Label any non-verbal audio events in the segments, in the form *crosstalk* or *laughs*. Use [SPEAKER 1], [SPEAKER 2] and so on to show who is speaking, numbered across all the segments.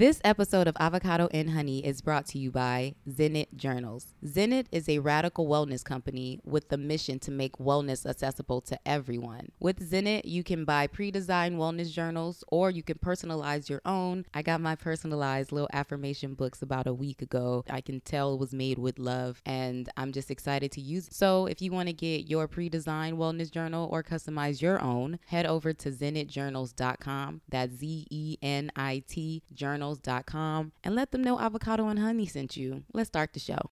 [SPEAKER 1] This episode of Avocado and Honey is brought to you by Zenit Journals. Zenit is a radical wellness company with the mission to make wellness accessible to everyone. With Zenit, you can buy pre designed wellness journals or you can personalize your own. I got my personalized little affirmation books about a week ago. I can tell it was made with love and I'm just excited to use it. So if you want to get your pre designed wellness journal or customize your own, head over to zenitjournals.com. That's Z E N I T journals and let them know Avocado and Honey sent you. Let's start the show.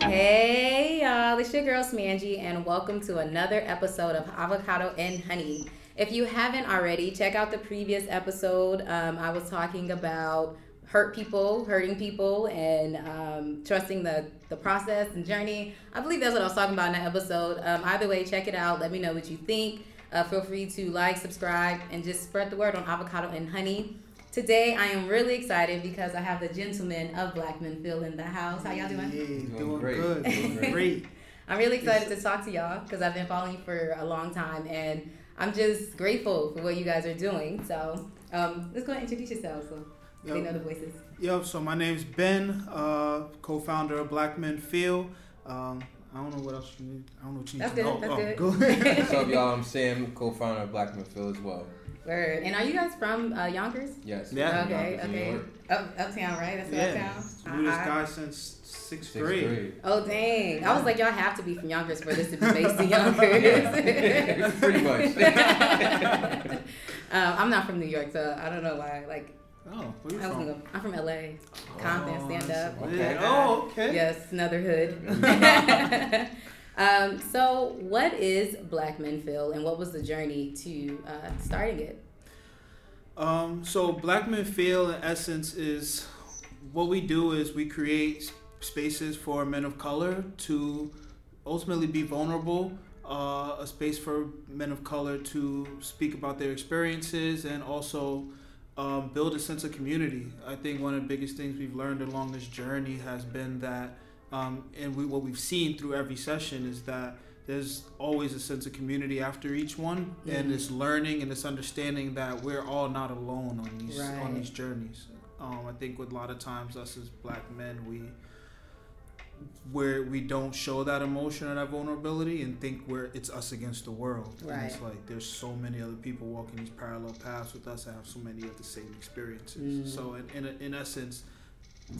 [SPEAKER 1] Hey y'all, it's your girl Smangy, and welcome to another episode of Avocado and Honey. If you haven't already, check out the previous episode. Um, I was talking about hurt people, hurting people, and um, trusting the, the process and journey. I believe that's what I was talking about in that episode. Um, either way, check it out. Let me know what you think. Uh, feel free to like, subscribe, and just spread the word on avocado and honey. Today, I am really excited because I have the gentleman of Black Men Feel in the house. How y'all doing?
[SPEAKER 2] Hey, doing, doing great. good. Doing *laughs* great.
[SPEAKER 1] I'm really excited to talk to y'all because I've been following you for a long time, and I'm just grateful for what you guys are doing. So, um, let's go ahead and introduce yourselves. So. Yep. They know the voices.
[SPEAKER 2] Yep. So my name's Ben, uh, co-founder of Black Men Feel. Um, I don't know what else you need. I don't know what you need
[SPEAKER 1] That's
[SPEAKER 2] to
[SPEAKER 1] good.
[SPEAKER 2] know.
[SPEAKER 1] That's
[SPEAKER 2] oh,
[SPEAKER 1] good. *laughs*
[SPEAKER 3] What's up, y'all? I'm Sam, co-founder of Black Men Feel as well.
[SPEAKER 1] Word. And are you guys from uh, Yonkers?
[SPEAKER 3] Yes.
[SPEAKER 2] Yeah.
[SPEAKER 1] Okay. Okay. Up, uptown, right? That's
[SPEAKER 2] yeah.
[SPEAKER 1] uptown.
[SPEAKER 2] Knew this guy since sixth,
[SPEAKER 3] Sixth
[SPEAKER 2] grade.
[SPEAKER 3] grade.
[SPEAKER 1] Oh dang! I was like, y'all have to be from Yonkers for this to be based in *laughs* Yonkers. *laughs*
[SPEAKER 3] Pretty much.
[SPEAKER 1] um, I'm not from New York, so I don't know why. Like,
[SPEAKER 2] Oh, where
[SPEAKER 1] I was
[SPEAKER 2] from?
[SPEAKER 1] gonna, I'm from LA. Compton,
[SPEAKER 2] Oh,
[SPEAKER 1] stand up.
[SPEAKER 3] Okay.
[SPEAKER 2] Oh, okay.
[SPEAKER 1] Yes, another hood. *laughs* *laughs* um, so, what is Black Men Feel, and what was the journey to uh, starting it?
[SPEAKER 2] Um, so Black Men Feel, in essence, is what we do is we create spaces for men of color to ultimately be vulnerable. Uh, a space for men of color to speak about their experiences and also um, build a sense of community. I think one of the biggest things we've learned along this journey has been that, um, and we, what we've seen through every session is that there's always a sense of community after each one,
[SPEAKER 1] Mhm.
[SPEAKER 2] and this learning and this understanding that we're all not alone on these on these journeys. Um, I think with a lot of times us as black men, we where we don't show that emotion or that vulnerability and think we're it's us against the world. And it's like there's so many other people walking these parallel paths with us that have so many of the same experiences.
[SPEAKER 1] Mm.
[SPEAKER 2] So in, in in essence,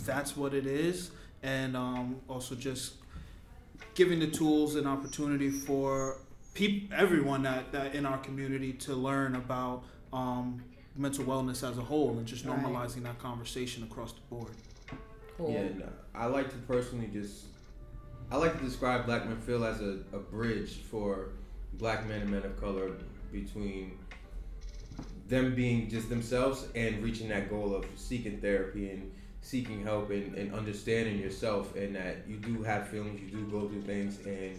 [SPEAKER 2] that's what it is, and um, also just giving the tools and opportunity for peop- everyone that, that in our community to learn about um, mental wellness as a whole and just
[SPEAKER 1] Right.
[SPEAKER 2] normalizing that conversation across the board.
[SPEAKER 1] Cool.
[SPEAKER 3] Yeah, no, I like to personally just, I like to describe Black Men Feel as a, a bridge for black men and men of color between them being just themselves and reaching that goal of seeking therapy and seeking help and, and understanding yourself and that you do have feelings, you do go through things and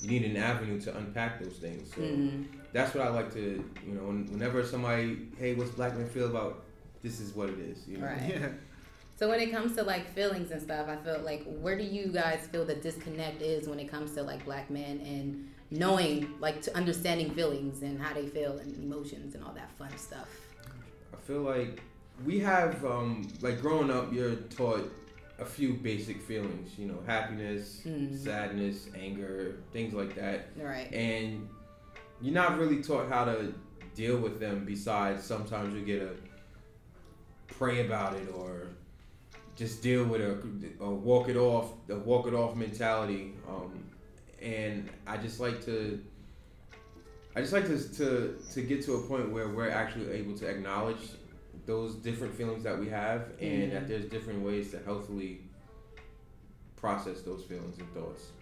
[SPEAKER 3] you need an avenue to unpack those things. So
[SPEAKER 1] Mhm.
[SPEAKER 3] that's what I like to, you know, whenever somebody, hey, what's Black Men Feel about? This is what it is. You know?
[SPEAKER 1] Right.
[SPEAKER 2] Yeah.
[SPEAKER 1] So when it comes to like feelings and stuff, I feel like where do you guys feel the disconnect is when it comes to like black men and knowing like to understanding feelings and how they feel and emotions and all that fun stuff.
[SPEAKER 3] I feel like we have, um, like growing up, you're taught a few basic feelings, you know, happiness,
[SPEAKER 1] Mhm.
[SPEAKER 3] sadness, anger, things like that.
[SPEAKER 1] Right.
[SPEAKER 3] And you're not really taught how to deal with them besides sometimes you get a pray about it or just deal with a, or walk it off, the walk it off mentality. Um, and I just like to I just like to, to to get to a point where we're actually able to acknowledge those different feelings that we have, and
[SPEAKER 1] Mhm.
[SPEAKER 3] that there's different ways to healthily process those feelings and thoughts.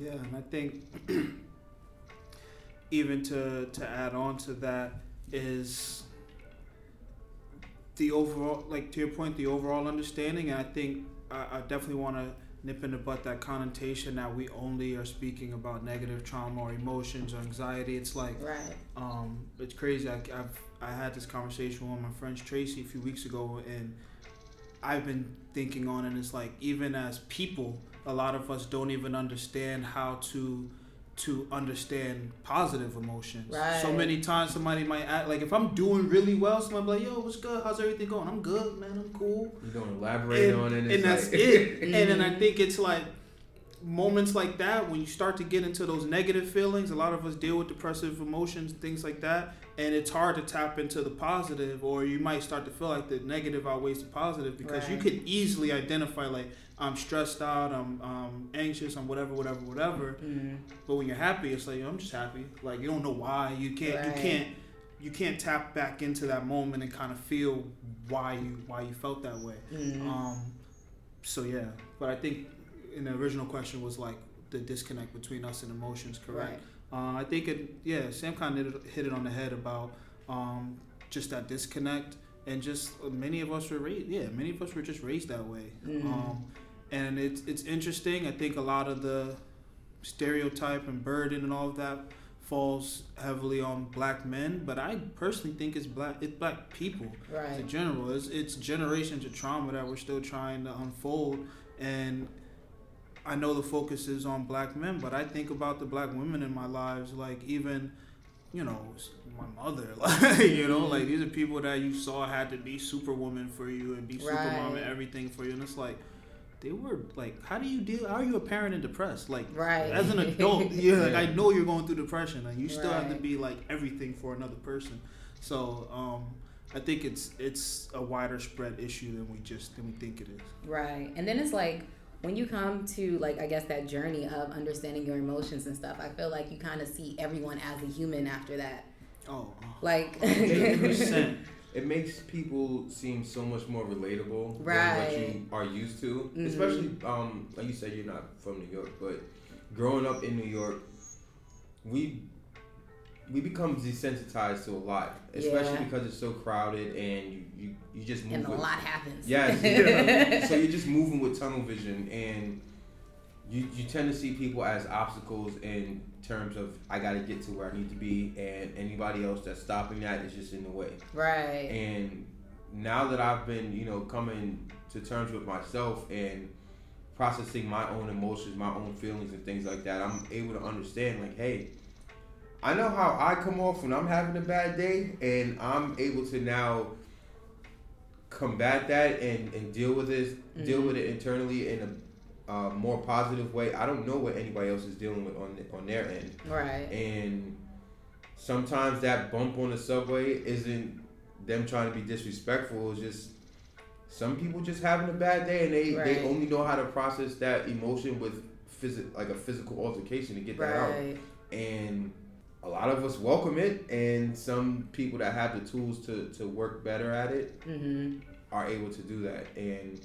[SPEAKER 2] Yeah, and I think *clears throat* even to to add on to that is the overall, like to your point, the overall understanding. And I think I, I definitely want to nip in the butt that connotation that we only are speaking about negative trauma or emotions or anxiety. It's like
[SPEAKER 1] Right.
[SPEAKER 2] um, it's crazy. I, I've I had this conversation with my friend Tracy a few weeks ago, and I've been thinking on it. It's like even as people, a lot of us don't even understand how to to understand positive emotions.
[SPEAKER 1] Right.
[SPEAKER 2] So many times somebody might act like if I'm doing really well, somebody be like, "Yo, what's good? How's everything going? I'm good, man. I'm cool."
[SPEAKER 3] You don't elaborate
[SPEAKER 2] and,
[SPEAKER 3] on it,
[SPEAKER 2] and
[SPEAKER 3] it's
[SPEAKER 2] that's
[SPEAKER 3] like-
[SPEAKER 2] it. *laughs* And then I think it's like moments like that when you start to get into those negative feelings. A lot of us deal with depressive emotions, things like that, and it's hard to tap into the positive, or you might start to feel like the negative outweighs the positive because you
[SPEAKER 1] Right.
[SPEAKER 2] could easily identify like I'm stressed out, I'm um, anxious, I'm whatever, whatever, whatever.
[SPEAKER 1] Mhm.
[SPEAKER 2] But when you're happy, it's like I'm just happy. Like you don't know why. You can't.
[SPEAKER 1] Right.
[SPEAKER 2] You can't. You can't tap back into that moment and kind of feel why you why you felt that way.
[SPEAKER 1] Mhm.
[SPEAKER 2] Um, so yeah, but I think in the original question was like the disconnect between us and emotions, correct?
[SPEAKER 1] Right.
[SPEAKER 2] Uh, I think it, yeah, Sam kind of hit it on the head about um, just that disconnect, and just uh, many of us were raised, yeah, many of us were just raised that way.
[SPEAKER 1] Mhm.
[SPEAKER 2] Um, and it's it's interesting. I think a lot of the stereotype and burden and all of that falls heavily on black men, but I personally think it's black it's black people in general. It's, it's generations of trauma that we're still trying to unfold. And I know the focus is on black men, but I think about the black women in my lives, like even, you know, my mother, *laughs* like, you know, like these are people that you saw had to be superwoman for you and be supermom and everything for you. And it's like, they were like, how do you deal? How are you a parent and depressed? Like,
[SPEAKER 1] Right.
[SPEAKER 2] as an adult, *laughs* you're like, I know you're going through depression, and you still have to be like everything for another person. So um, I think it's it's a wider spread issue than we just than we think it is.
[SPEAKER 1] Right. And then it's like when you come to like I guess that journey of understanding your emotions and stuff, I feel like you kind of see everyone as a human after that.
[SPEAKER 2] Oh,
[SPEAKER 1] Like
[SPEAKER 2] hundred percent. *laughs*
[SPEAKER 3] it makes people seem so much more relatable than what you are used to.
[SPEAKER 1] Mhm.
[SPEAKER 3] Especially, um, like you said, you're not from New York, but growing up in New York, we we become desensitized to a lot, especially
[SPEAKER 1] Yeah.
[SPEAKER 3] because it's so crowded and you you, you just move
[SPEAKER 1] and a
[SPEAKER 3] with
[SPEAKER 1] lot happens.
[SPEAKER 3] Yes. *laughs* so you're just moving with tunnel vision, and you you tend to see people as obstacles in terms of I got to get to where I need to be, and anybody else that's stopping that is just in the way.
[SPEAKER 1] right.
[SPEAKER 3] And now that I've been, you know, coming to terms with myself and processing my own emotions, my own feelings, and things like that, I'm able to understand, like, hey, I know how I come off when I'm having a bad day, and I'm able to now combat that and, and deal with it, deal
[SPEAKER 1] Mhm.
[SPEAKER 3] with it internally in a uh, more positive way. I don't know what anybody else is dealing with on on their end
[SPEAKER 1] right.
[SPEAKER 3] and sometimes that bump on the subway isn't them trying to be disrespectful it's just some people just having a bad day and they,
[SPEAKER 1] Right.
[SPEAKER 3] they only know how to process that emotion with physic like a physical altercation to get that out
[SPEAKER 1] Right.
[SPEAKER 3] and a lot of us welcome it and some people that have the tools to, to work better at it
[SPEAKER 1] Mhm.
[SPEAKER 3] are able to do that and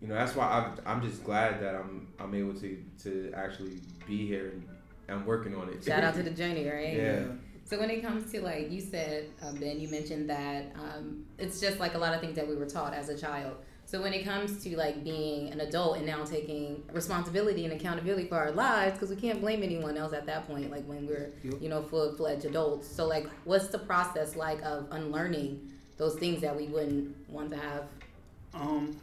[SPEAKER 3] you know that's why I'm, I'm just glad that I'm I'm able to to actually be here and I'm working on it
[SPEAKER 1] Shout out to the journey, right?
[SPEAKER 3] Yeah.
[SPEAKER 1] So when it comes to like you said, um, Ben, you mentioned that um, it's just like a lot of things that we were taught as a child. So when it comes to like being an adult and now taking responsibility and accountability for our lives, because we can't blame anyone else at that point, like when we're you know full fledged adults. So like, what's the process like of unlearning those things that we wouldn't want to have
[SPEAKER 2] Um,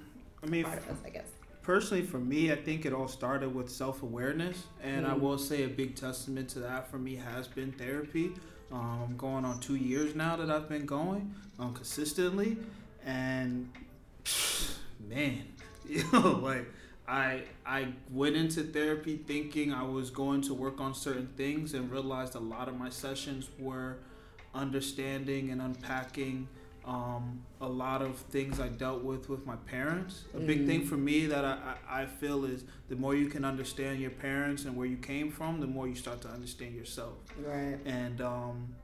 [SPEAKER 2] I mean,
[SPEAKER 1] part of us? I guess.
[SPEAKER 2] personally for me i think it all started with self-awareness and i
[SPEAKER 1] Mhm.
[SPEAKER 2] will say a big testament to that for me has been therapy um, going on two years now that i've been going um, consistently and man *laughs* you know like I I went into therapy thinking I was going to work on certain things and realized a lot of my sessions were understanding and unpacking um, a lot of things I dealt with with my parents. A big
[SPEAKER 1] Mhm.
[SPEAKER 2] thing for me that I, I, I feel is the more you can understand your parents and where you came from, the more you start to understand yourself.
[SPEAKER 1] Right.
[SPEAKER 2] And um,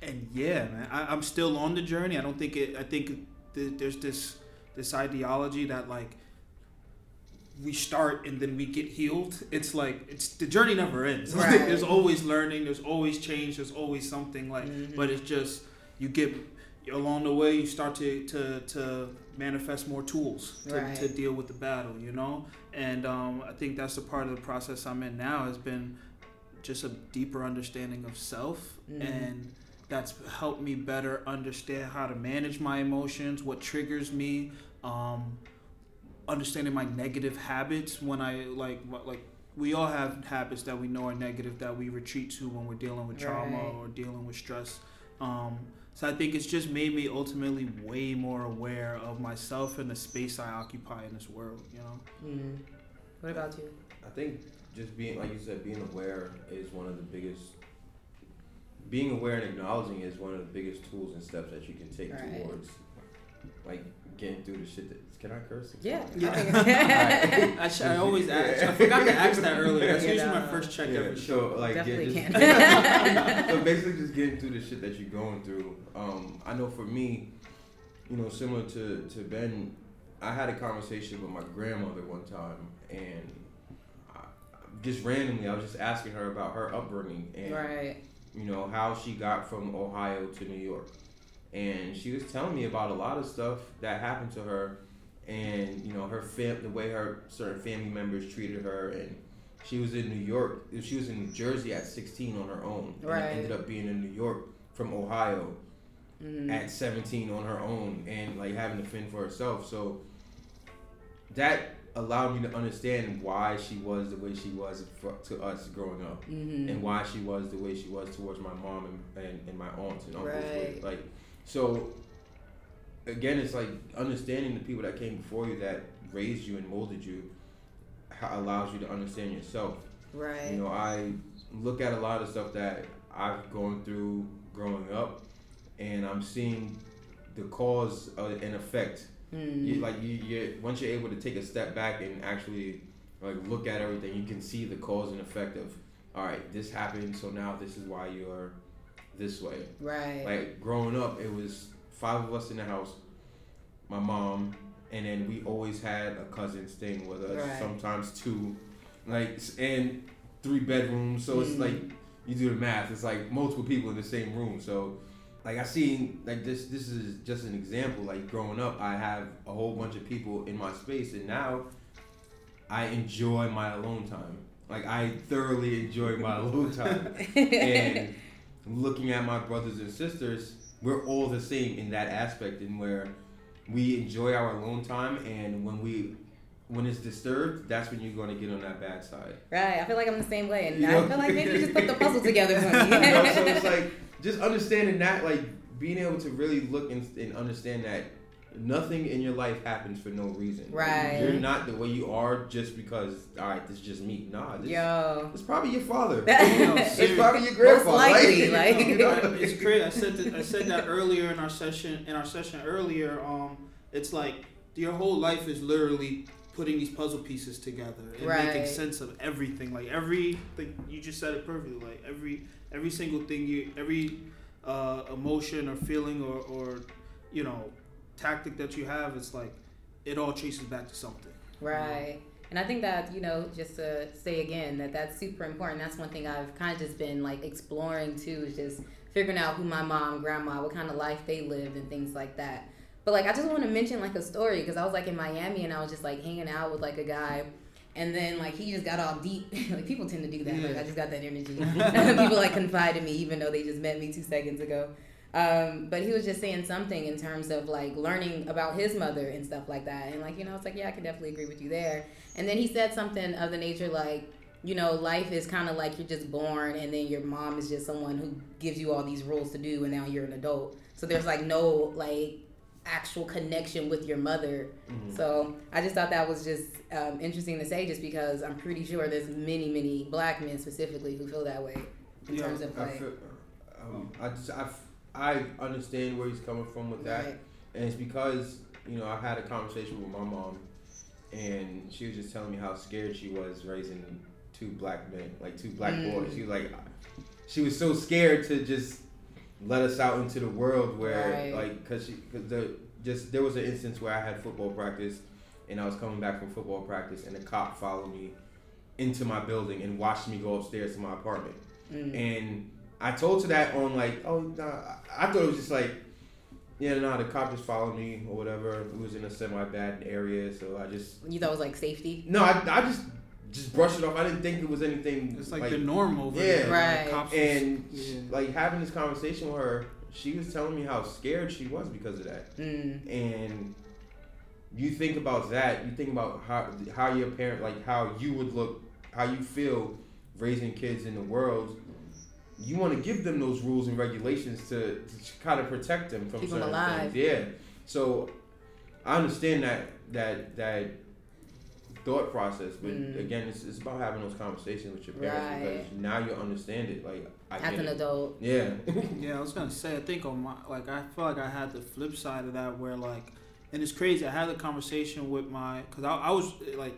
[SPEAKER 2] and yeah, man, I, I'm still on the journey. I don't think it. I think th- there's this this ideology that like we start and then we get healed. It's like it's the journey never ends. *laughs* Like, there's always learning. There's always change. There's always something like.
[SPEAKER 1] Mhm.
[SPEAKER 2] But it's just you get along the way. You start to to to manifest more tools to,
[SPEAKER 1] Right.
[SPEAKER 2] to deal with the battle. You know, and um, I think that's a part of the process I'm in now. Has been just a deeper understanding of self
[SPEAKER 1] Mhm.
[SPEAKER 2] and that's helped me better understand how to manage my emotions what triggers me um, understanding my negative habits when I like like we all have habits that we know are negative that we retreat to when we're dealing with trauma
[SPEAKER 1] Right.
[SPEAKER 2] or dealing with stress. Um, so I think it's just made me ultimately way more aware of myself and the space I occupy in this world. You know.
[SPEAKER 1] Mm. What about you?
[SPEAKER 3] I think just being, like you said, being aware is one of the biggest. Being aware and acknowledging is one of the biggest tools and steps that you can take
[SPEAKER 1] Right.
[SPEAKER 3] towards, like, getting through the shit that. Can I curse?
[SPEAKER 1] Yeah.
[SPEAKER 2] Yeah. *laughs* I, sh- I always ask. I forgot to ask that earlier. That's usually my first check
[SPEAKER 3] Yeah,
[SPEAKER 2] every show.
[SPEAKER 3] so like yeah,
[SPEAKER 1] Definitely
[SPEAKER 3] just-
[SPEAKER 1] can. *laughs*
[SPEAKER 3] so *laughs* basically just getting through the shit that you're going through. Um, I know for me, you know, similar to, to Ben, I had a conversation with my grandmother one time, and I, just randomly, I was just asking her about her upbringing and
[SPEAKER 1] right.
[SPEAKER 3] You know how she got from Ohio to New York, and she was telling me about a lot of stuff that happened to her, and you know her fam, the way her certain family members treated her, and she was in New York. She was in New Jersey at 16 on her own,
[SPEAKER 1] Right.
[SPEAKER 3] and ended up being in New York from Ohio
[SPEAKER 1] Mm.
[SPEAKER 3] at 17 on her own, and like having to fend for herself. So that allowed me to understand why she was the way she was for, to us growing up
[SPEAKER 1] Mhm.
[SPEAKER 3] and why she was the way she was towards my mom and, and, and my aunts and uncles.
[SPEAKER 1] Right.
[SPEAKER 3] Like, so again, it's like understanding the people that came before you that raised you and molded you allows you to understand yourself.
[SPEAKER 1] Right.
[SPEAKER 3] You know, I look at a lot of stuff that I've gone through growing up, and I'm seeing the cause and effect.
[SPEAKER 1] Mm.
[SPEAKER 3] You, like you, you, once you're able to take a step back and actually like look at everything, you can see the cause and effect of, all right, this happened, so now this is why you're this way.
[SPEAKER 1] right.
[SPEAKER 3] Like growing up, it was five of us in the house, my mom, and then we always had a cousin staying with us.
[SPEAKER 1] Right.
[SPEAKER 3] Sometimes two, like and three bedrooms. So it's
[SPEAKER 1] Mhm.
[SPEAKER 3] like you do the math. It's like multiple people in the same room. So like I seen like this. This is just an example. Like growing up, I have a whole bunch of people in my space, and now I enjoy my alone time. Like I thoroughly enjoy my alone *laughs* time and looking at my brothers and sisters, we're all the same in that aspect, in where we enjoy our alone time, and when we when it's disturbed, that's when you're gonna get on that bad side.
[SPEAKER 1] right. I feel like I'm the same way, and
[SPEAKER 3] You
[SPEAKER 1] I
[SPEAKER 3] know?
[SPEAKER 1] feel like maybe we just put the puzzle *laughs* together for me.
[SPEAKER 3] You know, so it's like just understanding that, like being able to really look and, and understand that nothing in your life happens for no reason.
[SPEAKER 1] Right.
[SPEAKER 3] You're not the way you are just because all right, this is just me. Nah, this,
[SPEAKER 1] Yo.
[SPEAKER 3] it's probably your father. *laughs*
[SPEAKER 1] It's *laughs*
[SPEAKER 3] it's probably your
[SPEAKER 1] most
[SPEAKER 3] grandfather.
[SPEAKER 1] likely,
[SPEAKER 3] like,
[SPEAKER 1] like- *laughs*
[SPEAKER 3] you know?
[SPEAKER 2] it's crazy. I said that, I said that earlier in our session. In our session earlier, um, it's like your whole life is literally putting these puzzle pieces together and
[SPEAKER 1] Right.
[SPEAKER 2] making sense of everything. Like every everything you just said it perfectly. Like every every single thing you every uh, emotion or feeling or or you know tactic that you have, it's like it all traces back to something.
[SPEAKER 1] Right. And I think that, you know, just to say again, that that's super important. That's one thing I've kind of just been like exploring too, is just figuring out who my mom, grandma, what kind of life they lived and things like that. But like, I just want to mention like a story because I was like in Miami and I was just like hanging out with like a guy. And then like he just got all deep. *laughs* like people tend to do that. Like I just got that energy. *laughs* *laughs* people like confide in me even though they just met me two seconds ago. Um, but he was just saying something in terms of like learning about his mother and stuff like that. And like, you know, it's like, yeah, I can definitely agree with you there. And then he said something of the nature like, you know, life is kind of like you're just born and then your mom is just someone who gives you all these rules to do and now you're an adult. So there's like no like actual connection with your mother.
[SPEAKER 3] Mhm.
[SPEAKER 1] So I just thought that was just um, interesting to say just because I'm pretty sure there's many, many black men specifically who feel that way in
[SPEAKER 2] Yeah,
[SPEAKER 1] terms of
[SPEAKER 3] I
[SPEAKER 1] like,
[SPEAKER 3] feel, um, I just I, f- I understand where he's coming from with that,
[SPEAKER 1] right,
[SPEAKER 3] and it's because you know I had a conversation with my mom, and she was just telling me how scared she was raising two black men, like two black
[SPEAKER 1] Mm.
[SPEAKER 3] boys. She was like, she was so scared to just let us out into the world where
[SPEAKER 1] Right.
[SPEAKER 3] like because she cause the just there was an instance where I had football practice, and I was coming back from football practice, and a cop followed me into my building and watched me go upstairs to my apartment.
[SPEAKER 1] Mm.
[SPEAKER 3] And I told her that on like, oh, nah, I I thought it was just like, yeah, no, the cop just followed me or whatever. It was in a semi bad area, so I just
[SPEAKER 1] you thought it was like safety.
[SPEAKER 3] no, I, I just just brush it off. I didn't think it was anything.
[SPEAKER 2] It's like, the normal.
[SPEAKER 3] yeah.
[SPEAKER 1] Right.
[SPEAKER 2] Like, cops
[SPEAKER 3] and
[SPEAKER 2] yeah.
[SPEAKER 3] like having this conversation with her, she was telling me how scared she was because of that,
[SPEAKER 1] Mm.
[SPEAKER 3] and you think about that. You think about how how your parent, like how you would look, how you feel raising kids in the world. You want to give them those rules and regulations to, to kind of protect them from
[SPEAKER 1] Keep them
[SPEAKER 3] certain
[SPEAKER 1] alive.
[SPEAKER 3] things. Yeah. So I understand that that that thought process, but
[SPEAKER 1] Mm.
[SPEAKER 3] again, it's, it's about having those conversations with your parents
[SPEAKER 1] Right.
[SPEAKER 3] because now you understand it. Like I
[SPEAKER 1] As an
[SPEAKER 3] it.
[SPEAKER 1] adult.
[SPEAKER 3] Yeah. *laughs*
[SPEAKER 2] Yeah, I was gonna say. I think on my like, I feel like I had the flip side of that where like, and it's crazy. I had a conversation with my because I, I was like,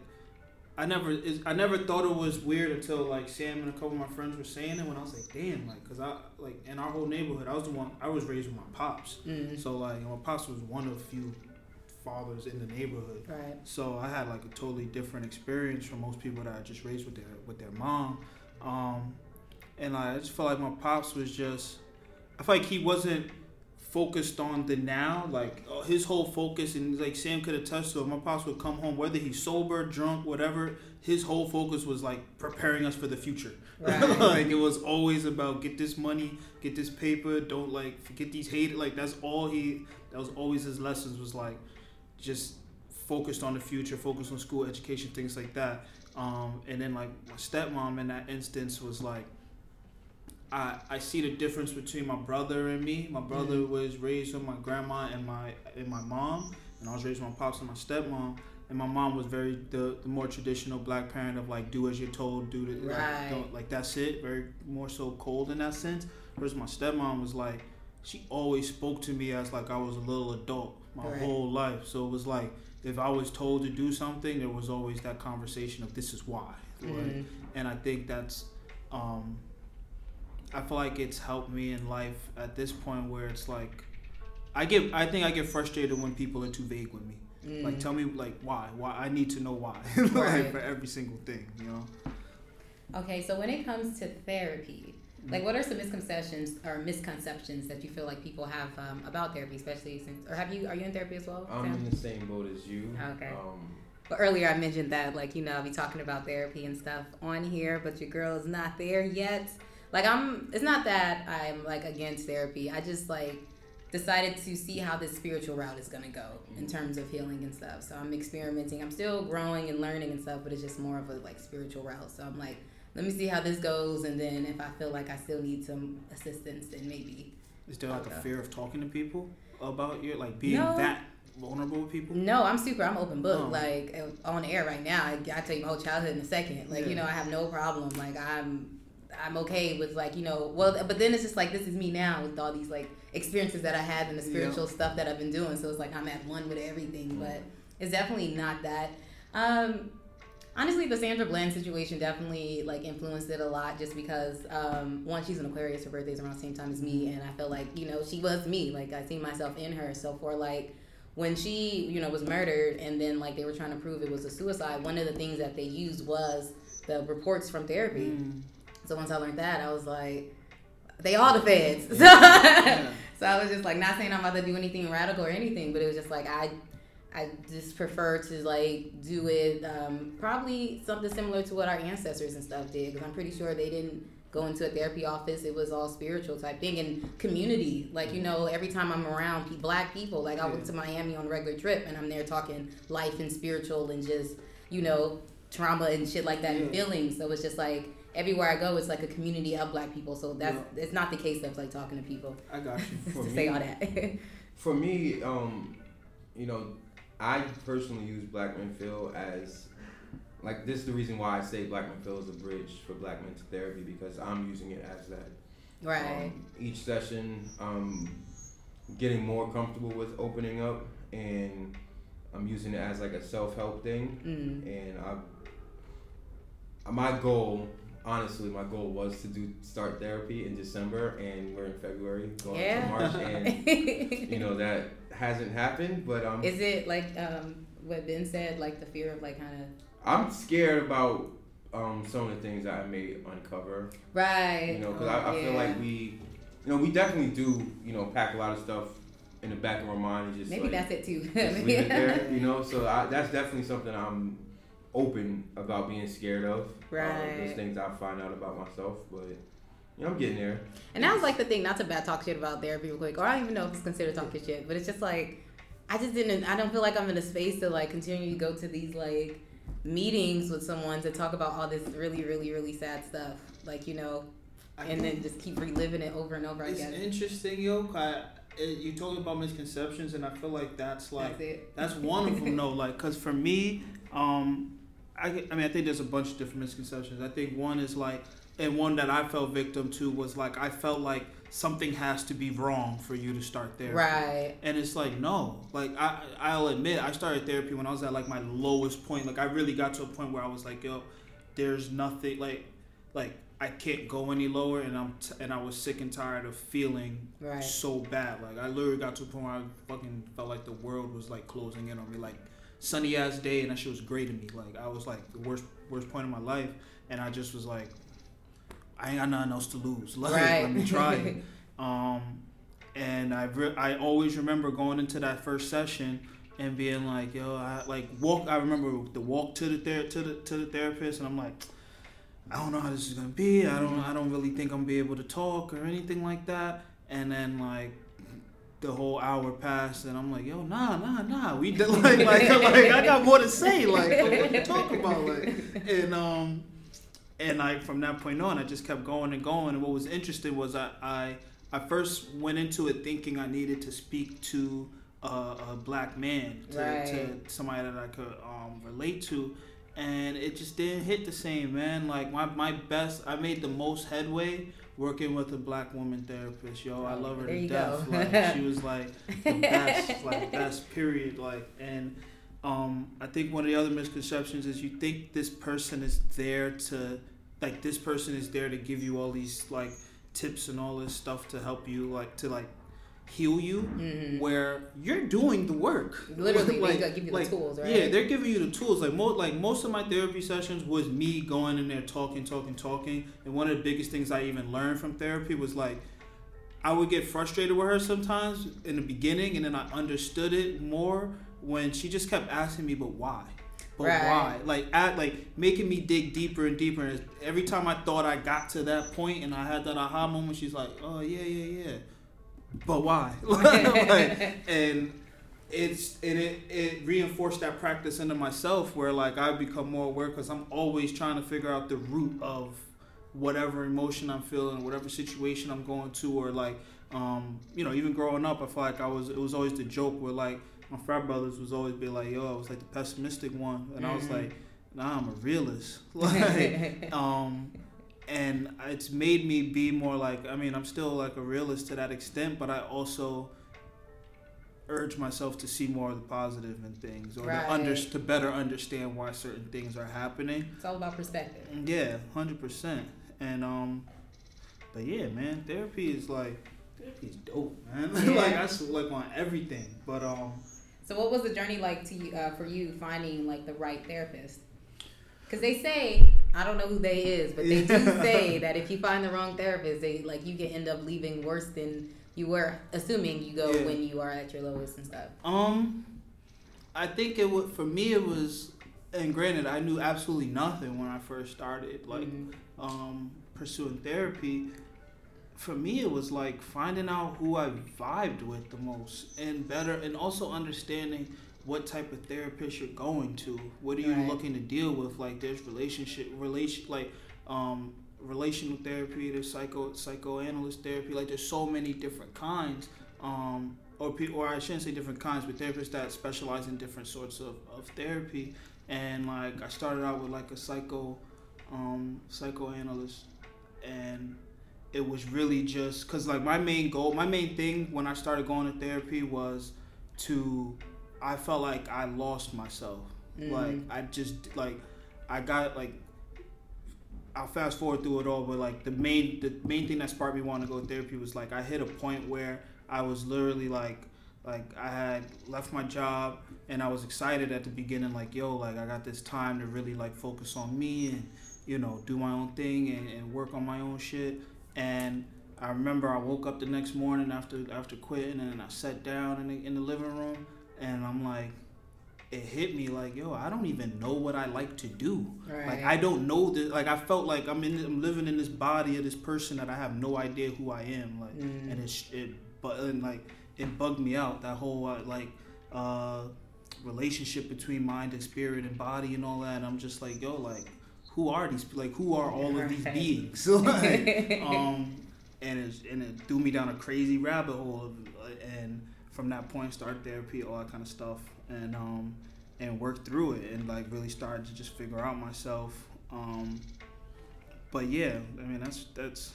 [SPEAKER 2] I never is I never thought it was weird until like Sam and a couple of my friends were saying it when I was like, damn, like, cause I like in our whole neighborhood, I was the one I was raised with my pops,
[SPEAKER 1] Mm.
[SPEAKER 2] so like my pops was one of few fathers in the neighborhood.
[SPEAKER 1] Right.
[SPEAKER 2] So I had like a totally different experience from most people that I just raised with their with their mom, um, and I just felt like my pops was just. I felt like he wasn't focused on the now. Like uh, his whole focus, and like Sam could attest to it. My pops would come home, whether he's sober, drunk, whatever. His whole focus was like preparing us for the future.
[SPEAKER 1] Right. *laughs*
[SPEAKER 2] like it was always about get this money, get this paper. Don't like forget these haters. Like that's all he. That was always his lessons. Was like just focused on the future, focused on school, education, things like that. Um, and then like my stepmom in that instance was like, I I see the difference between my brother and me. My brother
[SPEAKER 1] Mhm.
[SPEAKER 2] was raised with my grandma and my and my mom, and I was raised with my pops and my stepmom. And my mom was very the, the more traditional black parent of like do as you're told, do the
[SPEAKER 1] Right.
[SPEAKER 2] like, don't, like that's it. Very more so cold in that sense. Whereas my stepmom was like, she always spoke to me as like I was a little adult my
[SPEAKER 1] Right.
[SPEAKER 2] whole life. So it was like if I was told to do something, there was always that conversation of this is why. Like,
[SPEAKER 1] Mm.
[SPEAKER 2] and I think that's um, I feel like it's helped me in life at this point where it's like I get I think I get frustrated when people are too vague with me.
[SPEAKER 1] Mm.
[SPEAKER 2] Like tell me like why why I need to know why *laughs* like
[SPEAKER 1] Right.
[SPEAKER 2] for every single thing you know.
[SPEAKER 1] Okay, so when it comes to therapy, like what are some misconceptions or misconceptions that you feel like people have um, about therapy, especially since, or have you, are you in therapy as well?
[SPEAKER 3] I'm
[SPEAKER 1] Sam?
[SPEAKER 3] in the same boat as you.
[SPEAKER 1] Okay.
[SPEAKER 3] Um,
[SPEAKER 1] But earlier I mentioned that, like, you know, I'll be talking about therapy and stuff on here, but your girl is not there yet. Like, I'm, it's not that I'm, like, against therapy. I just, like, decided to see how this spiritual route is going to go in terms of healing and stuff. So I'm experimenting. I'm still growing and learning and stuff, but it's just more of a, like, spiritual route. So I'm like, let me see how this goes. And then if I feel like I still need some assistance, then maybe.
[SPEAKER 2] Is there like a fear of talking to people about your like being
[SPEAKER 1] No.
[SPEAKER 2] that vulnerable with people?
[SPEAKER 1] No, I'm super. I'm open book.
[SPEAKER 2] Oh.
[SPEAKER 1] Like uh, on air right now, I, I tell you my whole childhood in a second. Like you know, I have no problem. Like I'm, I'm okay with like you know. Well, but then it's just like this is me now with all these like experiences that I had and the
[SPEAKER 2] Yeah.
[SPEAKER 1] spiritual stuff that I've been doing. So it's like I'm at one with everything. But it's definitely not that. Um, honestly, the Sandra Bland situation definitely like influenced it a lot, just because um, one, she's an Aquarius, her birthday's around the same time as me, and I feel like you know she was me. Like I see myself in her. So for like when she you know was murdered, and then like they were trying to prove it was a suicide, one of the things that they used was the reports from therapy.
[SPEAKER 2] Mm.
[SPEAKER 1] So once I learned that, I was like, they all the feds. So, *laughs*
[SPEAKER 2] Yeah.
[SPEAKER 1] so I was just like, not saying I'm about to do anything radical or anything, but it was just like I, I just prefer to like do it um, probably something similar to what our ancestors and stuff did, because I'm pretty sure they didn't go into a therapy office. It was all spiritual type thing and community. Like you know, every time I'm around pe- black people, like I went to Miami on a regular trip, and I'm there talking life and spiritual and just you know trauma and shit like that and feelings. So it's just like everywhere I go, it's like a community of black people. So that's it's not the case of like talking to people
[SPEAKER 2] I got you. *laughs*
[SPEAKER 3] For
[SPEAKER 1] to
[SPEAKER 3] me-
[SPEAKER 1] say all that. *laughs*
[SPEAKER 3] For me, um, you know, I personally use Black Men Feel as like this is the reason why I say Black Men Feel is a bridge for Black men to therapy because I'm using it as that.
[SPEAKER 1] right.
[SPEAKER 3] Um, each session, um, getting more comfortable with opening up, and I'm using it as like a self help thing.
[SPEAKER 1] Mm.
[SPEAKER 3] And I, my goal, honestly, my goal was to do start therapy in December, and we're in February, going
[SPEAKER 1] Yeah.
[SPEAKER 3] to March, and *laughs* you know that hasn't happened. But um,
[SPEAKER 1] Is it like um, what Ben said, like the fear of like kind of
[SPEAKER 3] I'm scared about um, some of the things that I may uncover.
[SPEAKER 1] right?
[SPEAKER 3] You know, because I, I feel like we, you know, we definitely do, you know, pack a lot of stuff in the back of our mind and just
[SPEAKER 1] maybe
[SPEAKER 3] like,
[SPEAKER 1] that's it too.
[SPEAKER 3] just leave it there. *laughs* You know, so I, that's definitely something I'm open about being scared of. Uh,
[SPEAKER 1] Right.
[SPEAKER 3] those things I find out about myself, but you know, I'm getting there.
[SPEAKER 1] And that was like the thing, not to bad talk shit about therapy real quick, or I don't even know if it's considered talking shit, but it's just like I just didn't. I don't feel like I'm in a space to like continue to go to these like meetings with someone to talk about all this really, really, really sad stuff. Like you know, and then just keep reliving it over and over. I
[SPEAKER 2] it's
[SPEAKER 1] guess
[SPEAKER 2] interesting, yo. I, it, you talking about misconceptions, and I feel like that's like
[SPEAKER 1] that's it.
[SPEAKER 2] That's *laughs* one of them, though. Like, cause for me, um, I, I mean, I think there's a bunch of different misconceptions. I think one is like, and one that I fell victim to was like, I felt like something has to be wrong for you to start therapy.
[SPEAKER 1] Right.
[SPEAKER 2] And it's like, no. Like, I, I'll admit, I started therapy when I was at like my lowest point. Like, I really got to a point where I was like, yo, there's nothing like, like I can't go any lower, and I'm t- and I was sick and tired of feeling
[SPEAKER 1] Right.
[SPEAKER 2] so bad. Like I literally got to a point where I fucking felt like the world was like closing in on me. Like sunny ass day and that shit was great to me. Like I was like the worst worst point of my life, and I just was like, I ain't got nothing else to lose. Like
[SPEAKER 1] Right. *laughs*
[SPEAKER 2] let me try it. *laughs* Um, and I re- I always remember going into that first session and being like, yo, I like walk. I remember the walk to the ther- to the to the therapist, and I'm like. I don't know how this is gonna be. I don't. I don't really think I'm gonna be able to talk or anything like that. And then like the whole hour passed, and I'm like, yo, nah, nah, nah. We did *laughs* like, like, like I got more to say. Like, what you talk about? Like, and um, and I from that point on, I just kept going and going. And what was interesting was I I, I first went into it thinking I needed to speak to a, a black man, to,
[SPEAKER 1] Right.
[SPEAKER 2] to somebody that I could um, relate to. And it just didn't hit the same, man. Like my, my best, I made the most headway working with a black woman therapist. Yo, I love her
[SPEAKER 1] There
[SPEAKER 2] to death.
[SPEAKER 1] go.
[SPEAKER 2] Like she was like the *laughs* best, like best period. Like and um, I think one of the other misconceptions is you think this person is there to like this person is there to give you all these like tips and all this stuff to help you like to like heal you
[SPEAKER 1] Mhm.
[SPEAKER 2] where you're doing the work
[SPEAKER 1] Literally, *laughs*
[SPEAKER 2] Like-
[SPEAKER 1] they give you
[SPEAKER 2] like,
[SPEAKER 1] the tools, right?
[SPEAKER 2] yeah they're giving you the tools like most like most of my therapy sessions was me going in there talking talking talking and one of the biggest things i even learned from therapy was like I would get frustrated with her sometimes in the beginning, and then I understood it more when she just kept asking me, "But why? But
[SPEAKER 1] Right.
[SPEAKER 2] why?" Like, at like making me dig deeper and deeper. And every time I thought I got to that point, and I had that aha moment, she's like, "Oh yeah, yeah, yeah." But why? *laughs* like, and it's and it it reinforced that practice into myself, where like I become more aware because I'm always trying to figure out the root of whatever emotion I'm feeling, whatever situation I'm going to, or like, um, you know, even growing up, I feel like I was. It was always the joke where like my frat brothers was always be like, "Yo," I was like the pessimistic one, and I was
[SPEAKER 1] Mhm.
[SPEAKER 2] like, "Nah, I'm a realist." *laughs* *laughs* like, um, and it's made me be more like. I mean, I'm still like a realist to that extent, but I also urge myself to see more of the positive in things, or
[SPEAKER 1] Right.
[SPEAKER 2] to under to better understand why certain things are happening.
[SPEAKER 1] It's all about perspective.
[SPEAKER 2] Yeah, hundred percent. And um, but yeah, man, therapy is like therapy is dope, man. *laughs*
[SPEAKER 1] Yeah.
[SPEAKER 2] like I like on everything. But um,
[SPEAKER 1] So, what was the journey like to you, uh, for you finding like the right therapist? Because they say I don't know who they is, but they do *laughs* say that if you find the wrong therapist, they like you can end up leaving worse than you were, assuming you go
[SPEAKER 2] Yeah.
[SPEAKER 1] when you are at your lowest and stuff.
[SPEAKER 2] um, I think it would for me it was. And granted, I knew absolutely nothing when I first started, like
[SPEAKER 1] Mhm.
[SPEAKER 2] um, pursuing therapy. For me, it was like finding out who I vibed with the most, and better, and also understanding what type of therapist you're going to. What are you
[SPEAKER 1] Right.
[SPEAKER 2] looking to deal with? Like there's relationship, relation, like um, relational therapy. There's psycho psychoanalyst therapy. Like there's so many different kinds. Um, or people, or I shouldn't say different kinds, but therapists that specialize in different sorts of, of therapy. And like I started out with like a psycho um, psychoanalyst, and it was really just because like my main goal, my main thing when I started going to therapy was to, I felt like I lost myself. Like
[SPEAKER 1] Mhm.
[SPEAKER 2] I just like I got like. I'll fast forward through it all, but like the main the main thing that sparked me wanting to go to therapy was like I hit a point where I was literally like like I had left my job and I was excited at the beginning like yo like I got this time to really like focus on me and you know do my own thing and, and work on my own shit and I remember I woke up the next morning after after quitting and I sat down in the, in the living room and I'm like it hit me like yo I don't even know what I like to do
[SPEAKER 1] Right.
[SPEAKER 2] like I don't know that like I felt like I'm in I'm living in this body of this person that I have no idea who I am like
[SPEAKER 1] Mhm.
[SPEAKER 2] and it's it but and like it bugged me out that whole uh, like uh, relationship between mind and spirit and body and all that. I'm just like, yo, like, who are these? Like, who are all of these beings? *laughs* Like, um, and it and it threw me down a crazy rabbit hole of, uh, and from that point, start therapy, all that kind of stuff, and um, and work through it, and like really started to just figure out myself. Um, but yeah, I mean that's that's.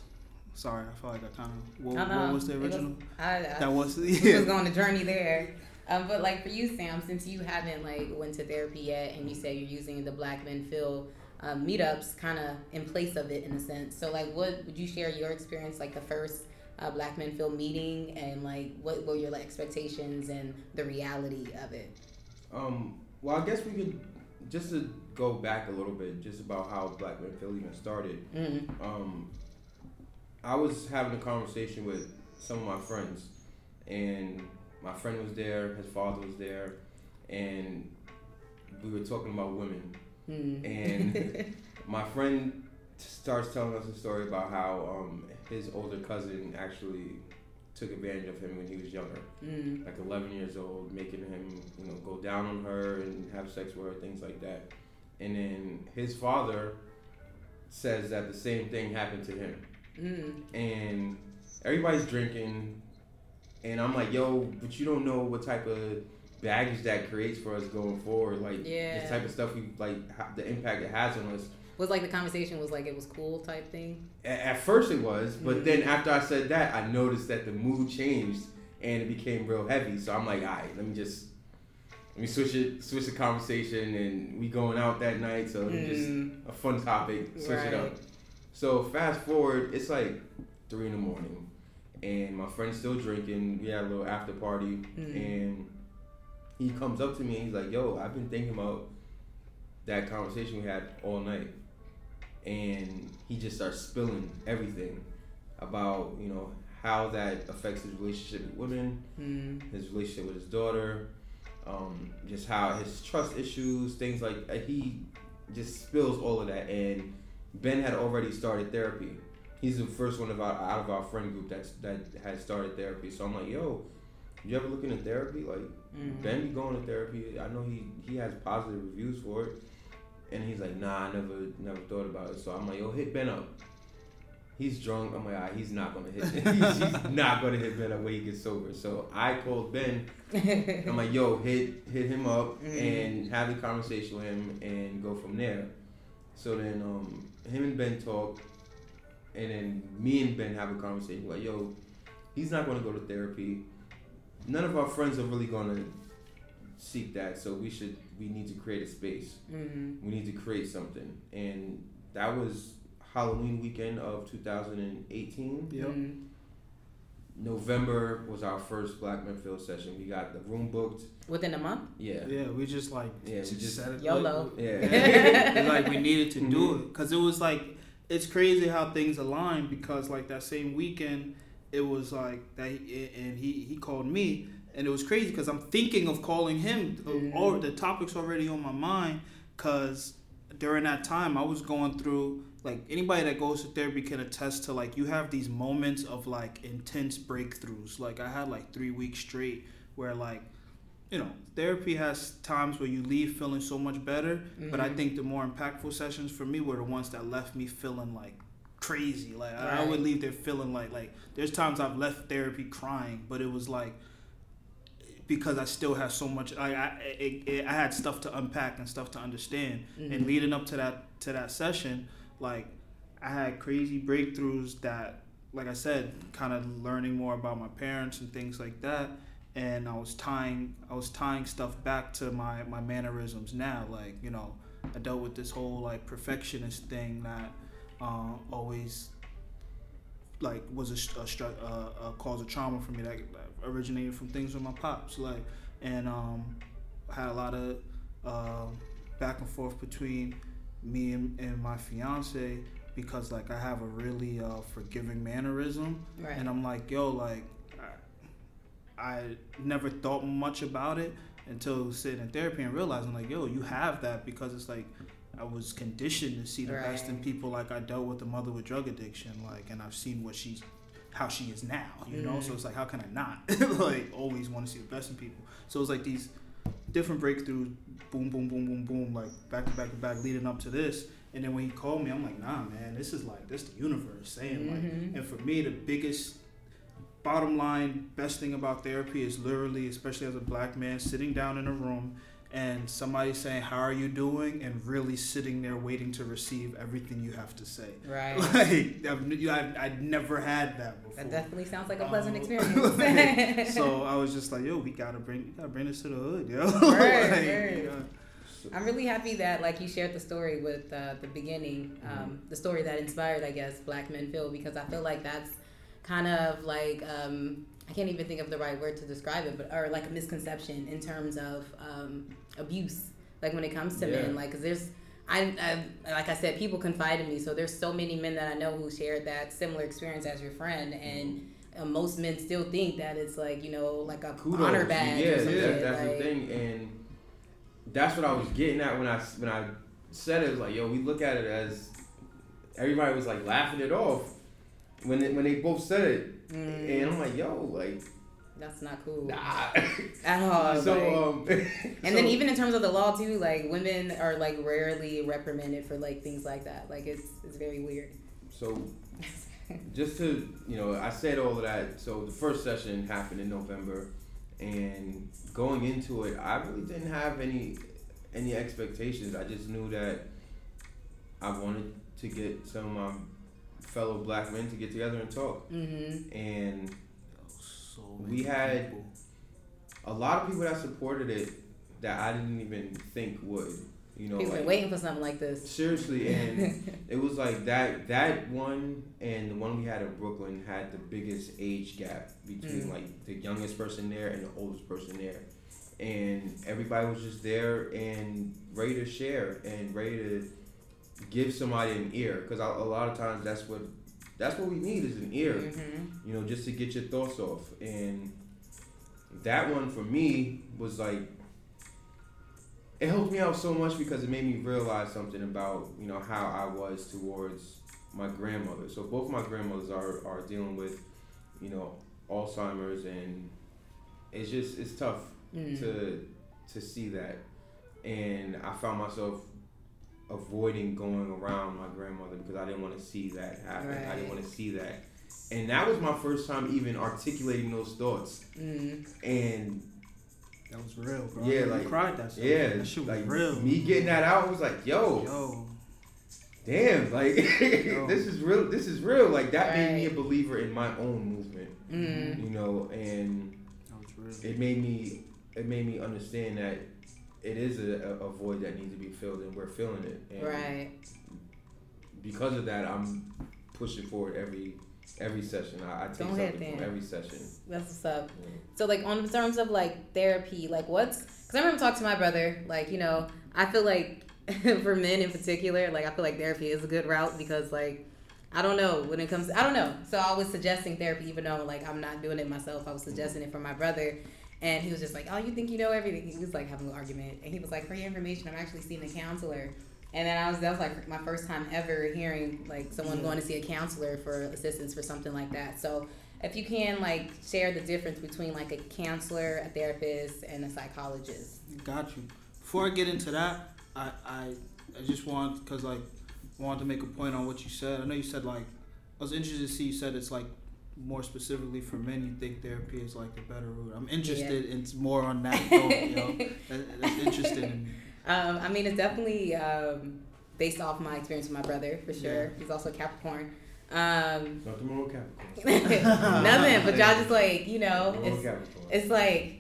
[SPEAKER 2] Sorry, I feel like I kind of. What, what was the
[SPEAKER 1] It was-
[SPEAKER 2] original?
[SPEAKER 1] I, I,
[SPEAKER 2] that was *laughs*
[SPEAKER 1] we was going on a journey there. Um, but like for you, Sam, since you haven't like went to therapy yet, and you say you're using the Black Men Feel um, meetups kind of in place of it in a sense. So like, what would you share your experience like the first uh, Black Men Feel meeting, and like what were your like, expectations and the reality of it?
[SPEAKER 3] Um, well, I guess we could just to go back a little bit, just about how Black Men Feel even started.
[SPEAKER 1] Mm.
[SPEAKER 3] Um, I was having a conversation with some of my friends, and my friend was there, his father was there, and we were talking about women.
[SPEAKER 1] Mm.
[SPEAKER 3] And *laughs* my friend starts telling us a story about how um, his older cousin actually took advantage of him when he was younger
[SPEAKER 1] mm.
[SPEAKER 3] like 11 years old, making him, you know, go down on her and have sex with her, things like that. And then his father says that the same thing happened to him.
[SPEAKER 1] Mm.
[SPEAKER 3] And everybody's drinking, and I'm like, yo, but you don't know what type of baggage that creates for us going forward. Like,
[SPEAKER 1] Yeah.
[SPEAKER 3] this type of stuff, we like, the impact it has on us.
[SPEAKER 1] Was like the conversation was like it was cool type thing.
[SPEAKER 3] A- At first it was, but
[SPEAKER 1] Mhm.
[SPEAKER 3] then after I said that, I noticed that the mood changed and it became real heavy. So I'm like, all right, let me just let me switch it, switch the conversation, and we going out that night, so
[SPEAKER 1] Mm.
[SPEAKER 3] just a fun topic, switch it up. So fast forward, it's like three in the morning, and my friend's still drinking. We had a little after party,
[SPEAKER 1] Mm.
[SPEAKER 3] and he comes up to me and he's like, "Yo, I've been thinking about that conversation we had all night," and he just starts spilling everything about you know how that affects his relationship with women,
[SPEAKER 1] Mm.
[SPEAKER 3] his relationship with his daughter, um, just how his trust issues, things like uh, he just spills all of that. And Ben had already started therapy. He's the first one of our, out of our friend group that's that had started therapy. So I'm like, yo, you ever looking at therapy? Like
[SPEAKER 1] Mm.
[SPEAKER 3] Ben be going to therapy. I know he he has positive reviews for it. And he's like, nah, I never never thought about it. So I'm like, yo, hit Ben up. He's drunk. I'm like, ah, he's not gonna hit. *laughs* he's, he's not gonna hit Ben up when he gets sober. So I called Ben. I'm like, yo, hit hit him up
[SPEAKER 1] Mhm.
[SPEAKER 3] and have a conversation with him and go from there. So then um, him and Ben talk, and then me and Ben have a conversation like, yo, he's not gonna go to therapy. None of our friends are really gonna seek that. So we should we need to create a space.
[SPEAKER 1] Mm.
[SPEAKER 3] We need to create something, and that was Halloween weekend of 2018.
[SPEAKER 2] Yep.
[SPEAKER 1] Mm.
[SPEAKER 3] November was our first Black Men Feel session. We got the room booked.
[SPEAKER 1] Within a month.
[SPEAKER 3] Yeah.
[SPEAKER 2] Yeah, we just like
[SPEAKER 3] Yeah, we
[SPEAKER 2] just
[SPEAKER 3] just-
[SPEAKER 2] said it
[SPEAKER 1] YOLO.
[SPEAKER 2] Like,
[SPEAKER 3] Yeah. *laughs*
[SPEAKER 2] like we needed to do
[SPEAKER 3] Mhm.
[SPEAKER 2] it because it was like it's crazy how things align because like that same weekend it was like that and he he called me and it was crazy because I'm thinking of calling him.
[SPEAKER 1] Mhm.
[SPEAKER 2] All the topics already on my mind because during that time I was going through like anybody that goes to therapy can attest to like you have these moments of like intense breakthroughs. Like I had like three weeks straight where like you know therapy has times where you leave feeling so much better but I
[SPEAKER 1] Mhm.
[SPEAKER 2] think the more impactful sessions for me were the ones that left me feeling like crazy. Like I- I would leave there feeling like like there's times I've left therapy crying, but it was like because I still have so much. I I it, it, I had stuff to unpack and stuff to understand.
[SPEAKER 1] Mhm.
[SPEAKER 2] And leading up to that to that session, like I had crazy breakthroughs that, like I said, kind of learning more about my parents and things like that. And I was tying I was tying stuff back to my my mannerisms now. Like you know, I dealt with this whole like perfectionist thing that uh, always like was a, a, uh, a cause of trauma for me that originated from things with my pops like and um had a lot of uh, back and forth between me and, and my fiance because like I have a really uh, forgiving mannerism
[SPEAKER 1] Right.
[SPEAKER 2] and I'm like yo like I, I never thought much about it until sitting in therapy and realizing like yo you have that because it's like I was conditioned to see the best in people like I dealt with a mother with drug addiction like and I've seen what she's how she is now, you know.
[SPEAKER 1] Mm.
[SPEAKER 2] So it's like, how can I not *laughs* like always want to see the best in people? So it's like these different breakthroughs, boom, boom, boom, boom, boom, like back to back to back, leading up to this. And then when he called me, I'm like, nah, man, this is like this the universe saying like.
[SPEAKER 1] Mhm.
[SPEAKER 2] And for me, the biggest bottom line, best thing about therapy is literally, especially as a black man, sitting down in a room and somebody saying, "How are you doing?" and really sitting there waiting to receive everything you have to say.
[SPEAKER 1] Right. *laughs*
[SPEAKER 2] Like I've, I've, I'd never had that before.
[SPEAKER 1] That definitely sounds like a pleasant
[SPEAKER 2] Um,
[SPEAKER 1] experience. *laughs* *laughs*
[SPEAKER 2] so I was just like, "Yo, we gotta bring, we gotta bring this to the hood, yo."
[SPEAKER 1] Right,
[SPEAKER 2] Like,
[SPEAKER 1] right.
[SPEAKER 2] you know,
[SPEAKER 1] I'm really happy that like you shared the story with uh, the beginning, um, the story that inspired, I guess, Black Men Feel, because I feel like that's kind of like um, I can't even think of the right word to describe it, but or like a misconception in terms of um, abuse, like when it comes to
[SPEAKER 3] Yeah.
[SPEAKER 1] men, like 'cause there's. I, I like I said, people confide in me, so there's so many men that I know who shared that similar experience as your friend, and uh, most men still think that it's like you know like a
[SPEAKER 3] kudos.
[SPEAKER 1] honor badge
[SPEAKER 3] Yeah, that, that's
[SPEAKER 1] like,
[SPEAKER 3] the thing, and that's what I was getting at when I when I said it. Was like, yo, we look at it as everybody was like laughing it off when they, when they both said it,
[SPEAKER 1] mm,
[SPEAKER 3] and I'm like, yo, like
[SPEAKER 1] that's not cool.
[SPEAKER 3] nah.
[SPEAKER 1] at all. *laughs*
[SPEAKER 3] so
[SPEAKER 1] like-
[SPEAKER 3] um, *laughs*
[SPEAKER 1] and
[SPEAKER 3] so-
[SPEAKER 1] then even in terms of the law too, like women are like rarely reprimanded for like things like that. Like it's it's very weird.
[SPEAKER 3] so just to you know, I said all of that. So the first session happened in November, and going into it, I really didn't have any any expectations. I just knew that I wanted to get some of my fellow black men to get together and talk,
[SPEAKER 1] Mm-hmm.
[SPEAKER 3] and
[SPEAKER 2] so
[SPEAKER 3] We had-
[SPEAKER 2] people.
[SPEAKER 3] a lot of people that supported it that I didn't even think would. You know,
[SPEAKER 1] People
[SPEAKER 3] like,
[SPEAKER 1] been waiting for something like this.
[SPEAKER 3] seriously, and *laughs* it was like that that one and the one we had in Brooklyn had the biggest age gap between
[SPEAKER 1] Mm.
[SPEAKER 3] like the youngest person there and the oldest person there. And everybody was just there and ready to share and ready to give somebody an ear because a lot of times that's what that's what we need is an ear,
[SPEAKER 1] Mm-hmm.
[SPEAKER 3] you know, just to get your thoughts off. And that one for me was like it helped me out so much because it made me realize something about you know how I was towards my grandmother. So both my grandmothers are are dealing with you know Alzheimer's and it's just it's tough
[SPEAKER 1] Mm.
[SPEAKER 3] to to see that and I found myself avoiding going around my grandmother because I didn't want to see that happen. I didn't want to see that. And that was my first time even articulating those thoughts.
[SPEAKER 1] Mm.
[SPEAKER 3] And
[SPEAKER 2] That was real, bro.
[SPEAKER 3] Yeah,
[SPEAKER 2] You
[SPEAKER 3] like-
[SPEAKER 2] cried that. Stuff.
[SPEAKER 3] yeah,
[SPEAKER 2] that shit was
[SPEAKER 3] like
[SPEAKER 2] real.
[SPEAKER 3] me getting that out was like, yo,
[SPEAKER 2] Yo,
[SPEAKER 3] damn, like *laughs* this is real. This is real. Like that made me a believer in my own movement.
[SPEAKER 1] Mm.
[SPEAKER 3] You know, and
[SPEAKER 2] that was real.
[SPEAKER 3] it made me it made me understand that it is a, a, void that needs to be filled, and we're filling it. And
[SPEAKER 1] Right.
[SPEAKER 3] Because of that, I'm pushing forward every every session. I, I take
[SPEAKER 1] Go
[SPEAKER 3] something from every session.
[SPEAKER 1] That's what's up. So like on terms of like therapy, like what's because I remember talking to my brother, like you know, I feel like *laughs* for men in particular, like I feel like therapy is a good route because like I don't know when it comes, I don't know. So I was suggesting therapy, even though like I'm not doing it myself. I was suggesting it for my brother, and he was just like, "Oh, you think you know everything?" He was like having an argument, and he was like, "For your information, I'm actually seeing a counselor." And then I was that was like my first time ever hearing like someone going to see a counselor for assistance for something like that. So if you can like share the difference between like a counselor, a therapist, and a psychologist.
[SPEAKER 2] Got you. Before I get into that, I I, I just want because like wanted to make a point on what you said. I know you said like I was interested to see you said it's like more specifically for men. You think therapy is like the better route. I'm interested in more on that. *laughs* You know, That, that's interesting.
[SPEAKER 1] Um, I mean, it's definitely um, based off my experience with my brother for sure.
[SPEAKER 2] Yeah.
[SPEAKER 1] He's also Capricorn. Um,
[SPEAKER 3] Nothing wrong with Capricorn. *laughs*
[SPEAKER 1] nothing, but y'all just like you know,
[SPEAKER 3] Nothing wrong with
[SPEAKER 1] it's it's like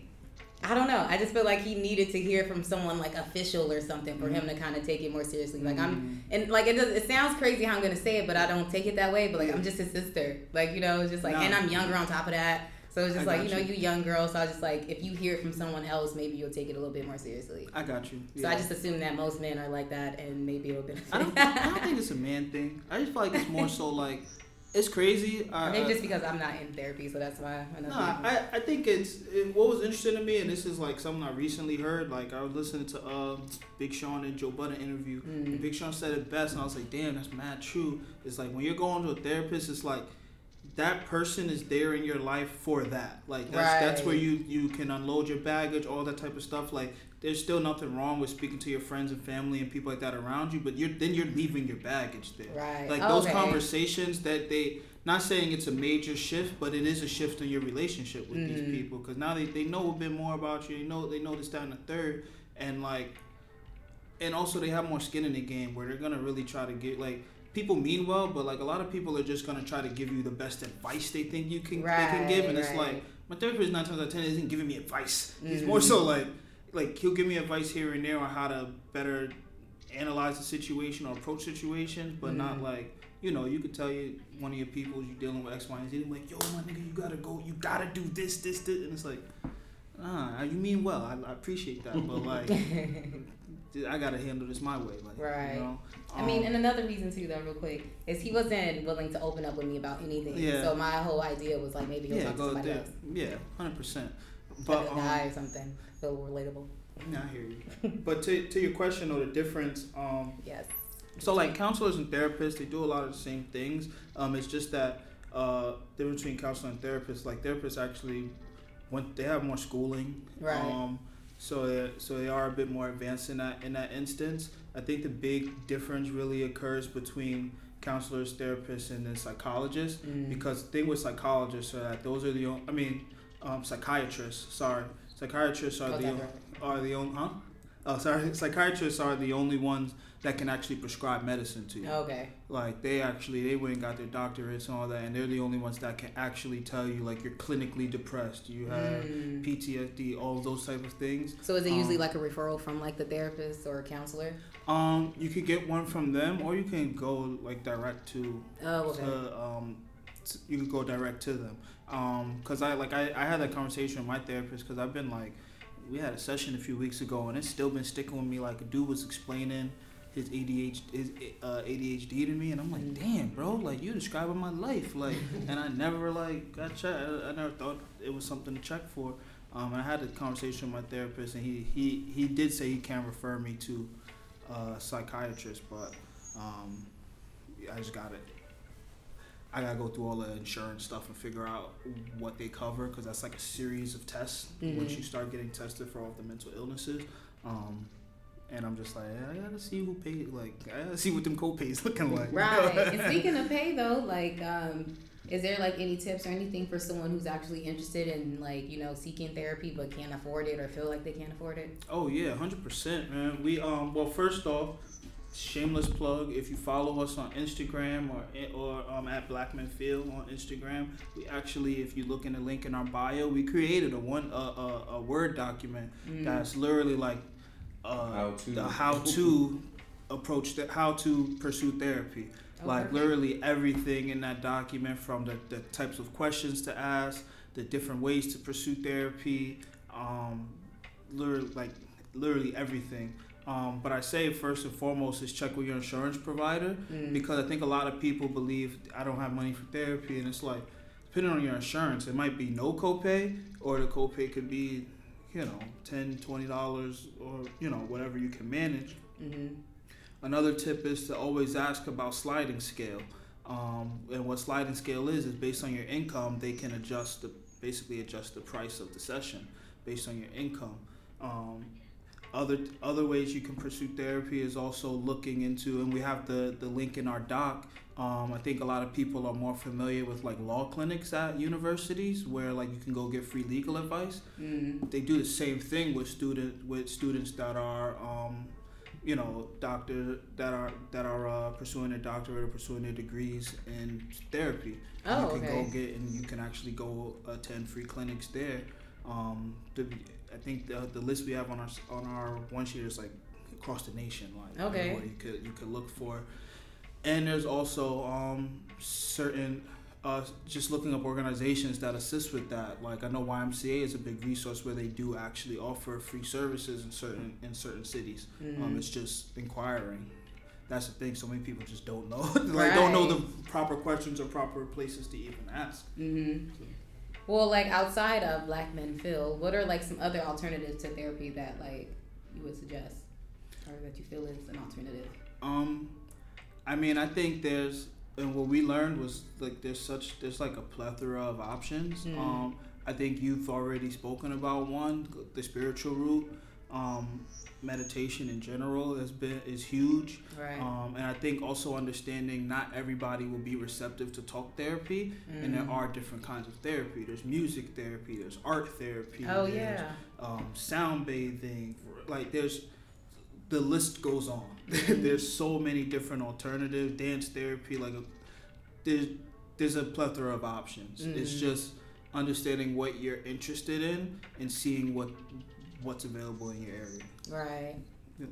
[SPEAKER 1] I don't know. I just feel like he needed to hear from someone like official or something for him to kind of take it more seriously. Like I'm,
[SPEAKER 2] Mm.
[SPEAKER 1] and like it does. It sounds crazy how I'm gonna say it, but I don't take it that way. But like I'm just his sister. Like you know, it's just like,
[SPEAKER 2] Nah.
[SPEAKER 1] and I'm younger on top of that. So it's just
[SPEAKER 2] I
[SPEAKER 1] like you know,
[SPEAKER 2] you.
[SPEAKER 1] you young girl. So I was just like, if you hear it from someone else, maybe you'll take it a little bit more seriously.
[SPEAKER 2] I got you.
[SPEAKER 1] So I just assume that most men are like that, and maybe it'll benefit.
[SPEAKER 2] I don't. I don't think it's a man thing. I just feel like it's more so like it's crazy. I,
[SPEAKER 1] just because I'm not in therapy, so that's why. I
[SPEAKER 2] No, I, I think it's it, what was interesting to me, and this is like something I recently heard. Like I was listening to um, Big Sean and Joe Budden interview.
[SPEAKER 1] Mm.
[SPEAKER 2] And Big Sean said it best, and I was like, "Damn, that's mad true." It's like when you're going to a therapist, it's like that person is there in your life for that. Like that's that's where you you can unload your baggage, all that type of stuff. Like there's still nothing wrong with speaking to your friends and family and people like that around you, but you're then you're leaving your baggage there.
[SPEAKER 1] Right.
[SPEAKER 2] Like those conversations that they not saying it's a major shift, but it is a shift in your relationship with
[SPEAKER 1] Mhm.
[SPEAKER 2] these people because now they, they know a bit more about you. They know they know this, that, and the third, and like, and also they have more skin in the game where they're gonna really try to get like people mean well, but like a lot of people are just gonna try to give you the best advice they think you can they can give, and it's like my therapist nine times out of ten isn't giving me advice. He's
[SPEAKER 1] Mhm.
[SPEAKER 2] more so like like he'll give me advice here and there on how to better analyze the situation or approach situations, but not
[SPEAKER 1] Mhm.
[SPEAKER 2] like you know you could tell you one of your people you're dealing with X, Y, and Z. They're like, yo, my nigga, you gotta go, you gotta do this, this, this, and it's like, ah, you mean well. I, I appreciate that, but like, *laughs* I gotta handle this my way, like,
[SPEAKER 1] Right.
[SPEAKER 2] You know?
[SPEAKER 1] I mean,
[SPEAKER 2] Um,
[SPEAKER 1] and another reason too, though, real quick, is he wasn't willing to open up with me about anything.
[SPEAKER 2] Yeah.
[SPEAKER 1] So my whole idea was like maybe he'll
[SPEAKER 2] yeah,
[SPEAKER 1] talk to somebody
[SPEAKER 2] there.
[SPEAKER 1] else,
[SPEAKER 2] Yeah, hundred percent.
[SPEAKER 1] like
[SPEAKER 2] But
[SPEAKER 1] a
[SPEAKER 2] um,
[SPEAKER 1] guy or something, feel relatable.
[SPEAKER 2] yeah, I hear you. but to to your question though, the difference, um,
[SPEAKER 1] Yes.
[SPEAKER 2] So like counselors and therapists, they do a lot of the same things. Um, it's just that uh, difference between counselor and therapist. Like therapists actually, when they have more schooling,
[SPEAKER 1] Right.
[SPEAKER 2] um, so they, so they are a bit more advanced in that in that instance. I think the big difference really occurs between counselors, therapists, and then psychologists.
[SPEAKER 1] Mm.
[SPEAKER 2] Because the thing with psychologists are that those are the only, I mean, um, psychiatrists. Sorry, psychiatrists are
[SPEAKER 1] Oh,
[SPEAKER 2] the are the only huh? Oh, sorry. *laughs* Psychiatrists are the only ones that can actually prescribe medicine to you.
[SPEAKER 1] Okay.
[SPEAKER 2] Like they actually they went and got their doctorates and all that, and they're the only ones that can actually tell you like you're clinically depressed, you have
[SPEAKER 1] Mm.
[SPEAKER 2] PTSD, all those type of things.
[SPEAKER 1] So is it usually
[SPEAKER 2] Um,
[SPEAKER 1] like a referral from like the therapist or a counselor?
[SPEAKER 2] Um, you could get one from them, or you can go like direct to
[SPEAKER 1] Oh, okay.
[SPEAKER 2] to um, you can go direct to them. Um, cause I like I, I had that conversation with my therapist because I've been like, we had a session a few weeks ago and it's still been sticking with me. Like a dude was explaining his ADHD his uh, ADHD to me and I'm like,
[SPEAKER 1] Mm.
[SPEAKER 2] damn, bro, like you describing my life, like, *laughs* and I never like got checked. I, I never thought it was something to check for. Um, I had a conversation with my therapist and he he he did say he can refer me to a psychiatrist, but um, I just got it. I gotta go through all the insurance stuff and figure out what they cover because that's like a series of tests once
[SPEAKER 1] Mhm.
[SPEAKER 2] you start getting tested for all the mental illnesses. Um, and I'm just like, I gotta see who paid. Like, I gotta see what them co-pays *laughs* looking like.
[SPEAKER 1] Right. and *laughs* speaking of pay though, like, um, is there like any tips or anything for someone who's actually interested in like you know seeking therapy but can't afford it or feel like they can't afford it?
[SPEAKER 2] Oh yeah, hundred percent, man. We um well first off, shameless plug. If you follow us on Instagram or or um at Black Men Feel on Instagram, we actually, if you look in the link in our bio, we created a one a a, a word document
[SPEAKER 1] Mm.
[SPEAKER 2] that's literally like uh
[SPEAKER 3] How to.
[SPEAKER 2] the how to approach the how to pursue therapy.
[SPEAKER 1] Oh,
[SPEAKER 2] like
[SPEAKER 1] perfect.
[SPEAKER 2] literally everything in that document from the, the types of questions to ask the different ways to pursue therapy um literally like literally everything um, but I say first and foremost is check with your insurance provider
[SPEAKER 1] Mm.
[SPEAKER 2] because I think a lot of people believe I don't have money for therapy and it's like depending on your insurance it might be no copay or the copay could be you know 10 20 dollars or you know whatever you can manage
[SPEAKER 1] Mhm.
[SPEAKER 2] Another tip is to always ask about sliding scale. Um, and what sliding scale is is based on your income, they can adjust the basically adjust the price of the session based on your income. Um, other other ways you can pursue therapy is also looking into, and we have the the link in our doc. Um, I think a lot of people are more familiar with like law clinics at universities where like you can go get free legal advice
[SPEAKER 1] Mm.
[SPEAKER 2] they do the same thing with student with students that are um, you know doctor that are that are uh, pursuing their doctorate or pursuing their degrees in therapy
[SPEAKER 1] Oh,
[SPEAKER 2] you can
[SPEAKER 1] okay.
[SPEAKER 2] go get and you can actually go attend free clinics there um, the, I think the, the list we have on our on our one sheet is like across the nation like
[SPEAKER 1] Okay.
[SPEAKER 2] you could you could look for and there's also um, certain uh, just looking up organizations that assist with that. Like I know YMCA is a big resource where they do actually offer free services in certain in certain cities. Um,
[SPEAKER 1] Mhm.
[SPEAKER 2] it's just inquiring. That's the thing. So many people just don't know, *laughs* like don't know the proper questions or proper places to even ask.
[SPEAKER 1] Mhm. Well, like outside of Black Men Feel, what are like some other alternatives to therapy that like you would suggest or that you feel is an alternative?
[SPEAKER 2] Um, I mean, I think there's and what we learned was like there's such there's like a plethora of options.
[SPEAKER 1] Mm.
[SPEAKER 2] Um, I think you've already spoken about one, the spiritual route. Um, meditation in general has been is huge.
[SPEAKER 1] Right.
[SPEAKER 2] Um, and I think also understanding not everybody will be receptive to talk therapy, and there
[SPEAKER 1] Mm.
[SPEAKER 2] are different kinds of therapy. There's music therapy, there's art therapy,
[SPEAKER 1] Oh
[SPEAKER 2] there's
[SPEAKER 1] yeah.
[SPEAKER 2] um, sound bathing. Like there's the list goes on. *laughs* there's so many different alternatives. Dance therapy, like a, there's there's a plethora of options. It's
[SPEAKER 1] Mhm.
[SPEAKER 2] just understanding what you're interested in and seeing what what's available in your area.
[SPEAKER 1] Right.
[SPEAKER 2] Yeah.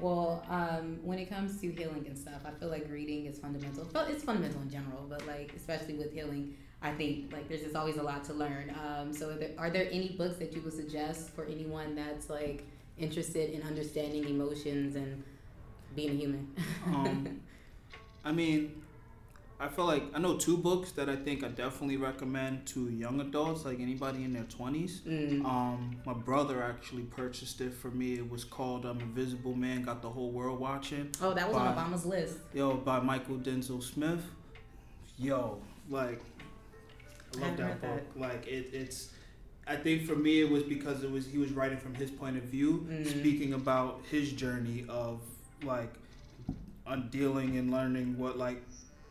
[SPEAKER 1] Well, um, when it comes to healing and stuff, I feel like reading is fundamental. But it's fundamental in general, but like especially with healing, I think like there's just always a lot to learn. Um, so, are there, are there any books that you would suggest for anyone that's like interested in understanding emotions and being a human?
[SPEAKER 2] Um, *laughs* I mean, I feel like I know two books that I think I definitely recommend to young adults, like anybody in their twenties.
[SPEAKER 1] Mm.
[SPEAKER 2] Um, my brother actually purchased it for me. It was called um, Invisible Man Got the Whole World Watching.
[SPEAKER 1] oh, that was on Obama's list.
[SPEAKER 2] Yo, by Mychal Denzel Smith. Yo, like, I
[SPEAKER 1] I
[SPEAKER 2] love
[SPEAKER 1] haven't
[SPEAKER 2] that book. Like, it, it's. I think for me it was because it was he was writing from his point of view,
[SPEAKER 1] Mhm.
[SPEAKER 2] speaking about his journey of like, on dealing and learning what like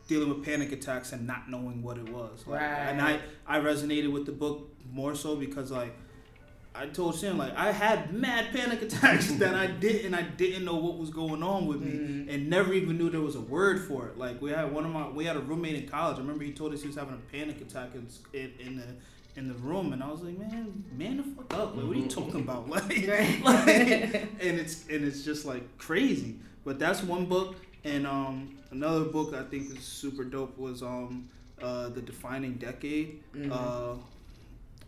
[SPEAKER 2] dealing with panic attacks and not knowing what it was. Like, And I I resonated with the book more so because like. I told Sam like I had mad panic *laughs* attacks that I didn't I didn't know what was going on with me
[SPEAKER 1] Mm.
[SPEAKER 2] and never even knew there was a word for it. Like we had one of my we had a roommate in college. I remember he told us he was having a panic attack in in, in the in the room, and I was like, man, man, the fuck up. Like, what are you talking about? *laughs* Like, *laughs* like, and it's and it's just like crazy. But that's one book, and um, another book I think is super dope was um, uh, the Defining Decade.
[SPEAKER 1] Mhm.
[SPEAKER 2] Uh,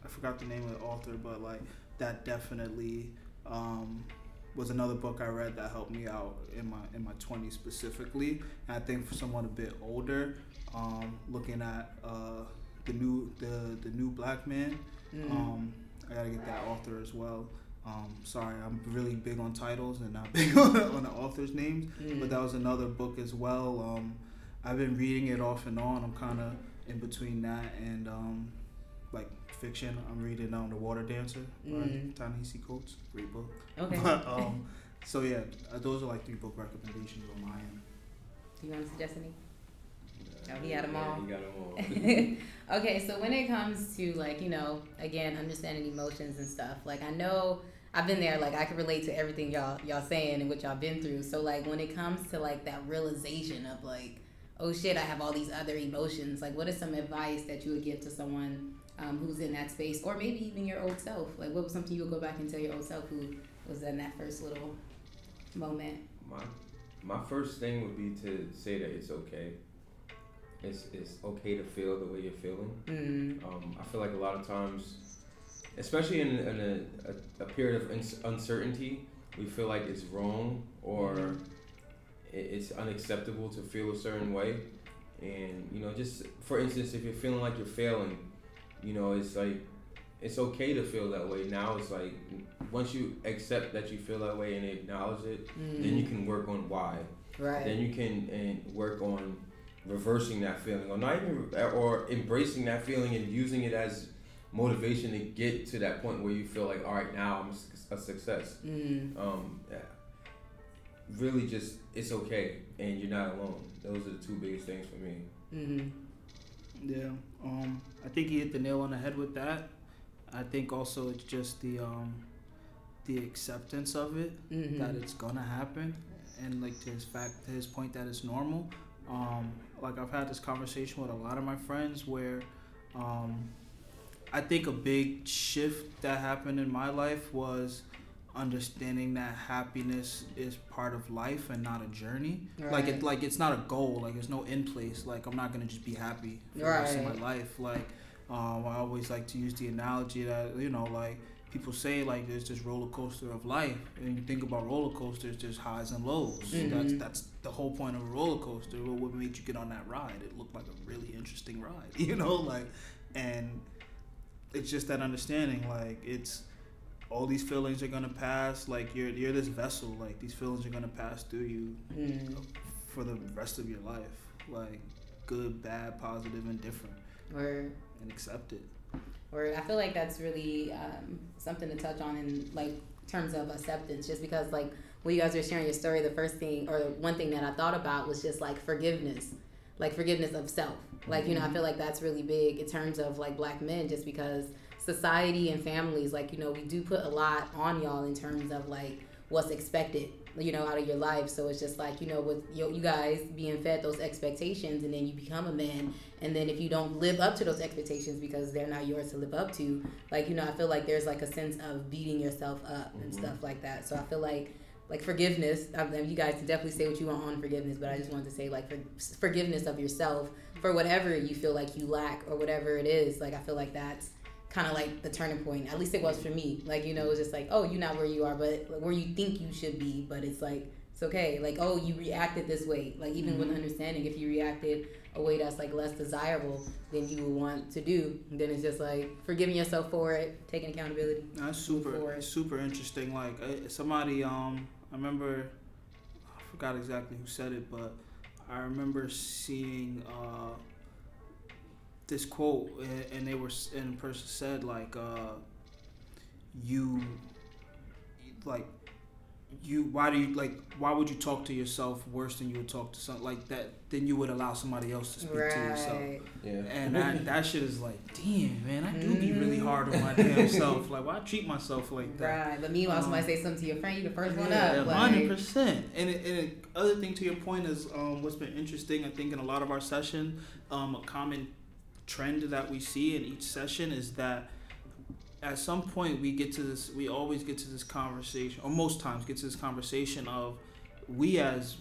[SPEAKER 2] I forgot the name of the author, but like that definitely um, was another book I read that helped me out in my in my twenties specifically. And I think for someone a bit older, um, looking at uh, the new the the new black man,
[SPEAKER 1] Mm.
[SPEAKER 2] um, I gotta get that author as well. Um, sorry, I'm really big on titles and not *laughs* big on, on the author's names.
[SPEAKER 1] Mm.
[SPEAKER 2] But that was another book as well. Um, I've been reading it off and on. I'm kind of in between that and um, like fiction. I'm reading um, The Water Dancer by
[SPEAKER 1] Mm.
[SPEAKER 2] Ta-Nehisi Coates. Great book.
[SPEAKER 1] okay. *laughs*
[SPEAKER 2] But, *laughs* um, so yeah, uh, those are like three book recommendations on my end.
[SPEAKER 1] Do you want to suggest any? He had 'em
[SPEAKER 3] Yeah,
[SPEAKER 1] all.
[SPEAKER 3] He got them all. *laughs*
[SPEAKER 1] okay, so when it comes to like, you know, again, understanding emotions and stuff, like I know I've been there, like I can relate to everything y'all y'all saying and what y'all been through. So like when it comes to like that realization of like, oh shit, I have all these other emotions, like what is some advice that you would give to someone um, who's in that space or maybe even your old self? Like what was something you would go back and tell your old self who was in that first little moment?
[SPEAKER 3] My my first thing would be to say that it's okay. It's it's okay to feel the way you're feeling.
[SPEAKER 1] Mm.
[SPEAKER 3] Um, I feel like a lot of times, especially in, in a, a, a period of ins- uncertainty, we feel like it's wrong or it, it's unacceptable to feel a certain way. And, you know, just for instance, if you're feeling like you're failing, you know, it's like, it's okay to feel that way. Now it's like, once you accept that you feel that way and acknowledge it,
[SPEAKER 1] Mm.
[SPEAKER 3] then you can work on why
[SPEAKER 1] right.
[SPEAKER 3] then you can and work on reversing that feeling or not even or embracing that feeling and using it as motivation to get to that point where you feel like all right now i'm a success
[SPEAKER 1] Mm.
[SPEAKER 3] um yeah. really just it's okay and you're not alone those are the two biggest things for me
[SPEAKER 1] Mm-hmm.
[SPEAKER 2] Yeah, um, I think he hit the nail on the head with that. I think also it's just the um, the acceptance of it
[SPEAKER 1] Mm-hmm.
[SPEAKER 2] that it's gonna happen, and like to his fact, to his point that it's normal. Um, like I've had this conversation with a lot of my friends where, um, I think a big shift that happened in my life was understanding that happiness is part of life and not a journey. Like it, like it's not a goal. Like there's no end place. Like I'm not gonna just be happy for the rest of my life. Like um, I always like to use the analogy that you know, like people say, like there's this roller coaster of life, and you think about roller coasters, there's highs and lows. That's
[SPEAKER 1] Mhm.
[SPEAKER 2] that's the whole point of a roller coaster. Well, what made you get on that ride? It looked like a really interesting ride, *laughs* you know, like, and it's just that understanding, like it's all these feelings are gonna pass. Like you're you're this vessel. Like these feelings are gonna pass through you
[SPEAKER 1] Mm.
[SPEAKER 2] for the rest of your life. Like good, bad, positive, and different,
[SPEAKER 1] Or
[SPEAKER 2] and accept it.
[SPEAKER 1] Or I feel like that's really um, something to touch on in like terms of acceptance. Just because like when you guys were sharing your story, the first thing or one thing that I thought about was just like forgiveness, like forgiveness of self. Like you know, I feel like that's really big in terms of like black men, just because society and families, like you know, we do put a lot on y'all in terms of like what's expected you know out of your life. So it's just like you know with you, you guys being fed those expectations and then you become a man. And then if you don't live up to those expectations because they're not yours to live up to like you know i feel like there's like a sense of beating yourself up and
[SPEAKER 3] Mhm.
[SPEAKER 1] stuff like that. So i feel like like forgiveness I mean, you guys can definitely say what you want on forgiveness but i just wanted to say like for, forgiveness of yourself for whatever you feel like you lack or whatever it is. Like i feel like that's kind of like the turning point. At least it was for me. Like you know, it's just like, oh, you're not where you are, but where you think you should be. But it's like it's okay. Like oh, you reacted this way. Like even with
[SPEAKER 2] Mhm.
[SPEAKER 1] understanding, if you reacted a way that's like less desirable than you would want to do, then it's just like forgiving yourself for it, taking accountability.
[SPEAKER 2] That's super super interesting. Like uh, somebody, um, I remember, I forgot exactly who said it, but I remember seeing uh, this quote, and they were, and the person said like, uh, you, like, you, why do you like, why would you talk to yourself worse than you would talk to some like that? Then you would allow somebody else to speak to yourself.
[SPEAKER 1] Right.
[SPEAKER 3] Yeah.
[SPEAKER 2] And that, that shit is like, damn, man, I do be really hard on my damn self. Like, why I treat myself like that?
[SPEAKER 1] Right. But meanwhile,
[SPEAKER 2] Um,
[SPEAKER 1] somebody say something to your friend, you the first one
[SPEAKER 2] Yeah,
[SPEAKER 1] up. Like,
[SPEAKER 2] hundred percent. And it, and it, other thing to your point is um, what's been interesting. I think in a lot of our session, um, a common trend that we see in each session is that at some point we get to this. We always get to this conversation, or most times get to this conversation of we as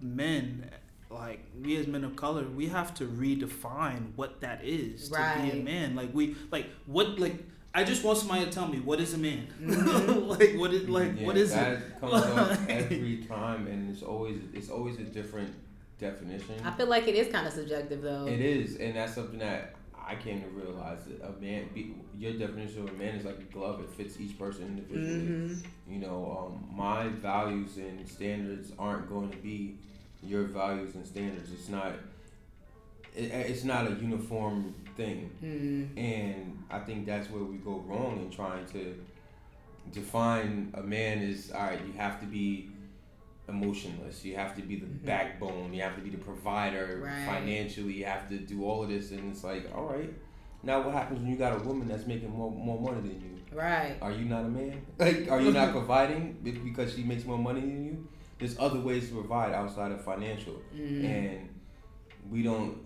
[SPEAKER 2] men. Like we as men of color, we have to redefine what that is to be a man. Like we, like what, like I just want somebody to tell me what is a man.
[SPEAKER 1] Mhm. *laughs*
[SPEAKER 2] like what is like
[SPEAKER 3] Yeah,
[SPEAKER 2] what is
[SPEAKER 3] that
[SPEAKER 2] it?
[SPEAKER 3] comes up *laughs* every time, and it's always it's always a different definition.
[SPEAKER 1] I feel like it is kind of subjective though.
[SPEAKER 3] It is, and that's something that I came to realize that a man, be, your definition of a man is like a glove. It fits each person individually.
[SPEAKER 1] Mhm.
[SPEAKER 3] You know, um, my values and standards aren't going to be your values and standards. It's not. It, it's not a uniform thing,
[SPEAKER 1] Mm.
[SPEAKER 3] and I think that's where we go wrong in trying to define a man is all right. You have to be emotionless. You have to be the
[SPEAKER 1] Mhm.
[SPEAKER 3] backbone. You have to be the provider
[SPEAKER 1] Right.
[SPEAKER 3] financially. You have to do all of this, and it's like, all right. Now, what happens when you got a woman that's making more more money than you?
[SPEAKER 1] Right.
[SPEAKER 3] Are you not a man? *laughs* Like, are you not *laughs* providing because she makes more money than you? There's other ways to provide outside of financial,
[SPEAKER 1] Mm.
[SPEAKER 3] and we don't.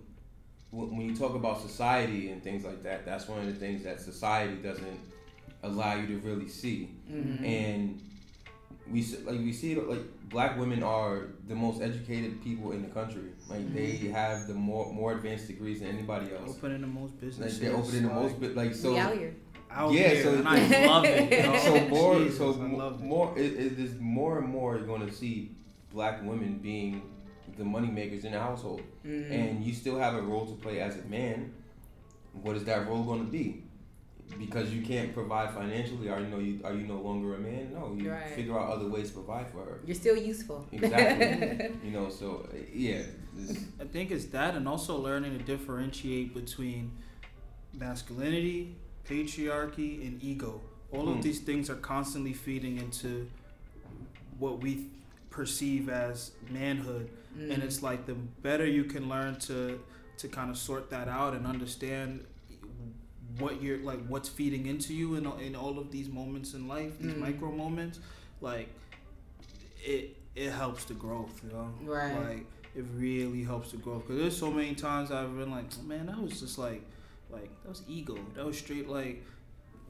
[SPEAKER 3] When you talk about society and things like that, that's one of the things that society doesn't allow you to really see.
[SPEAKER 1] Mhm.
[SPEAKER 3] And we like we see it like black women are the most educated people in the country. Like they
[SPEAKER 1] Mm-hmm.
[SPEAKER 3] have the more more advanced degrees than anybody else.
[SPEAKER 2] Opening the most
[SPEAKER 3] Like they're opening the most,
[SPEAKER 2] like,
[SPEAKER 3] but like so
[SPEAKER 1] we out here.
[SPEAKER 2] out
[SPEAKER 3] Yeah,
[SPEAKER 2] here,
[SPEAKER 3] so-
[SPEAKER 2] and I *laughs* love it. yo.
[SPEAKER 3] so more
[SPEAKER 2] Jesus,
[SPEAKER 3] so
[SPEAKER 2] I
[SPEAKER 3] mo-
[SPEAKER 2] love it.
[SPEAKER 3] more it, it is more and more you're going to see black women being the money makers in the household
[SPEAKER 1] Mhm.
[SPEAKER 3] and you still have a role to play as a man what is that role going to be because you can't provide financially are you know you are you no longer a man no you
[SPEAKER 1] Right.
[SPEAKER 3] figure out other ways to provide for her
[SPEAKER 1] You're still useful. *laughs*
[SPEAKER 3] exactly you know so uh, yeah
[SPEAKER 2] I think it's that, and also learning to differentiate between masculinity, patriarchy, and ego. All
[SPEAKER 3] Hmm.
[SPEAKER 2] of these things are constantly feeding into what we perceive as manhood,
[SPEAKER 1] Mm.
[SPEAKER 2] and it's like the better you can learn to to kind of sort that out and understand what you're like what's feeding into you in, in all of these moments in life these
[SPEAKER 1] Mm.
[SPEAKER 2] micro moments like it it helps the growth you know
[SPEAKER 1] Right.
[SPEAKER 2] like it really helps the growth because there's so many times i've been like man that was just like like that was ego that was straight like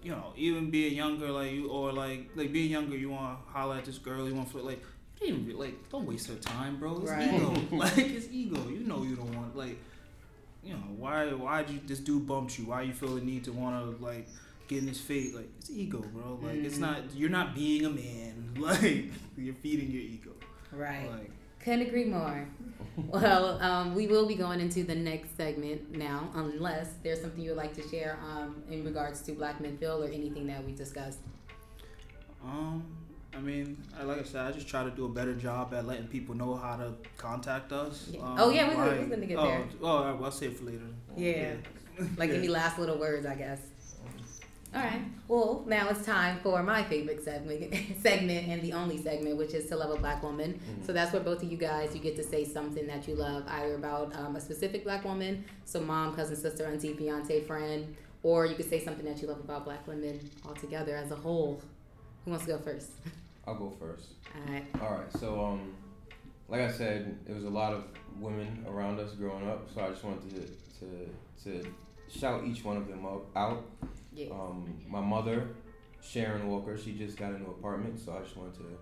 [SPEAKER 2] you know even being younger like you or like like being younger you want to holler at this girl you want to like you didn't even, like don't waste her time bro it's
[SPEAKER 1] Right.
[SPEAKER 2] ego *laughs* like it's ego you know you don't want like you know why why'd you this dude bumped you why you feel the need to want to like get in his face like it's ego bro like it's
[SPEAKER 1] Mhm.
[SPEAKER 2] not you're not being a man *laughs* like you're feeding your ego
[SPEAKER 1] Right.
[SPEAKER 2] like
[SPEAKER 1] Couldn't agree more. well, um, we will be going into the next segment now, unless there's something you would like to share um, in regards to Black Men Feel or anything that we discussed.
[SPEAKER 2] Um, I mean, like I said, I just try to do a better job at letting people know how to contact us.
[SPEAKER 1] Yeah.
[SPEAKER 2] Um,
[SPEAKER 1] Oh, yeah, we- we-
[SPEAKER 2] why-
[SPEAKER 1] we're gonna get
[SPEAKER 2] oh,
[SPEAKER 1] there.
[SPEAKER 2] Oh, all right, well, I'll save it for later.
[SPEAKER 1] Yeah. *laughs* Like any *laughs* last little words, I guess. All right. Well, now it's time for my favorite segment, *laughs* segment and the only segment, which is to love a black woman.
[SPEAKER 3] Mm-hmm.
[SPEAKER 1] So that's where both of you guys you get to say something that you love, either about um, a specific black woman, so mom, cousin, sister, auntie, fiance, friend, or you could say something that you love about black women altogether as a whole. Who wants to go first?
[SPEAKER 3] I'll go first.
[SPEAKER 1] All right.
[SPEAKER 3] All right. So, um, like I said, it was a lot of women around us growing up, so I just wanted to to, to shout each one of them up, out.
[SPEAKER 1] Yeah.
[SPEAKER 3] Um, my mother, Sharon Walker, she just got a new apartment, so I just wanted to,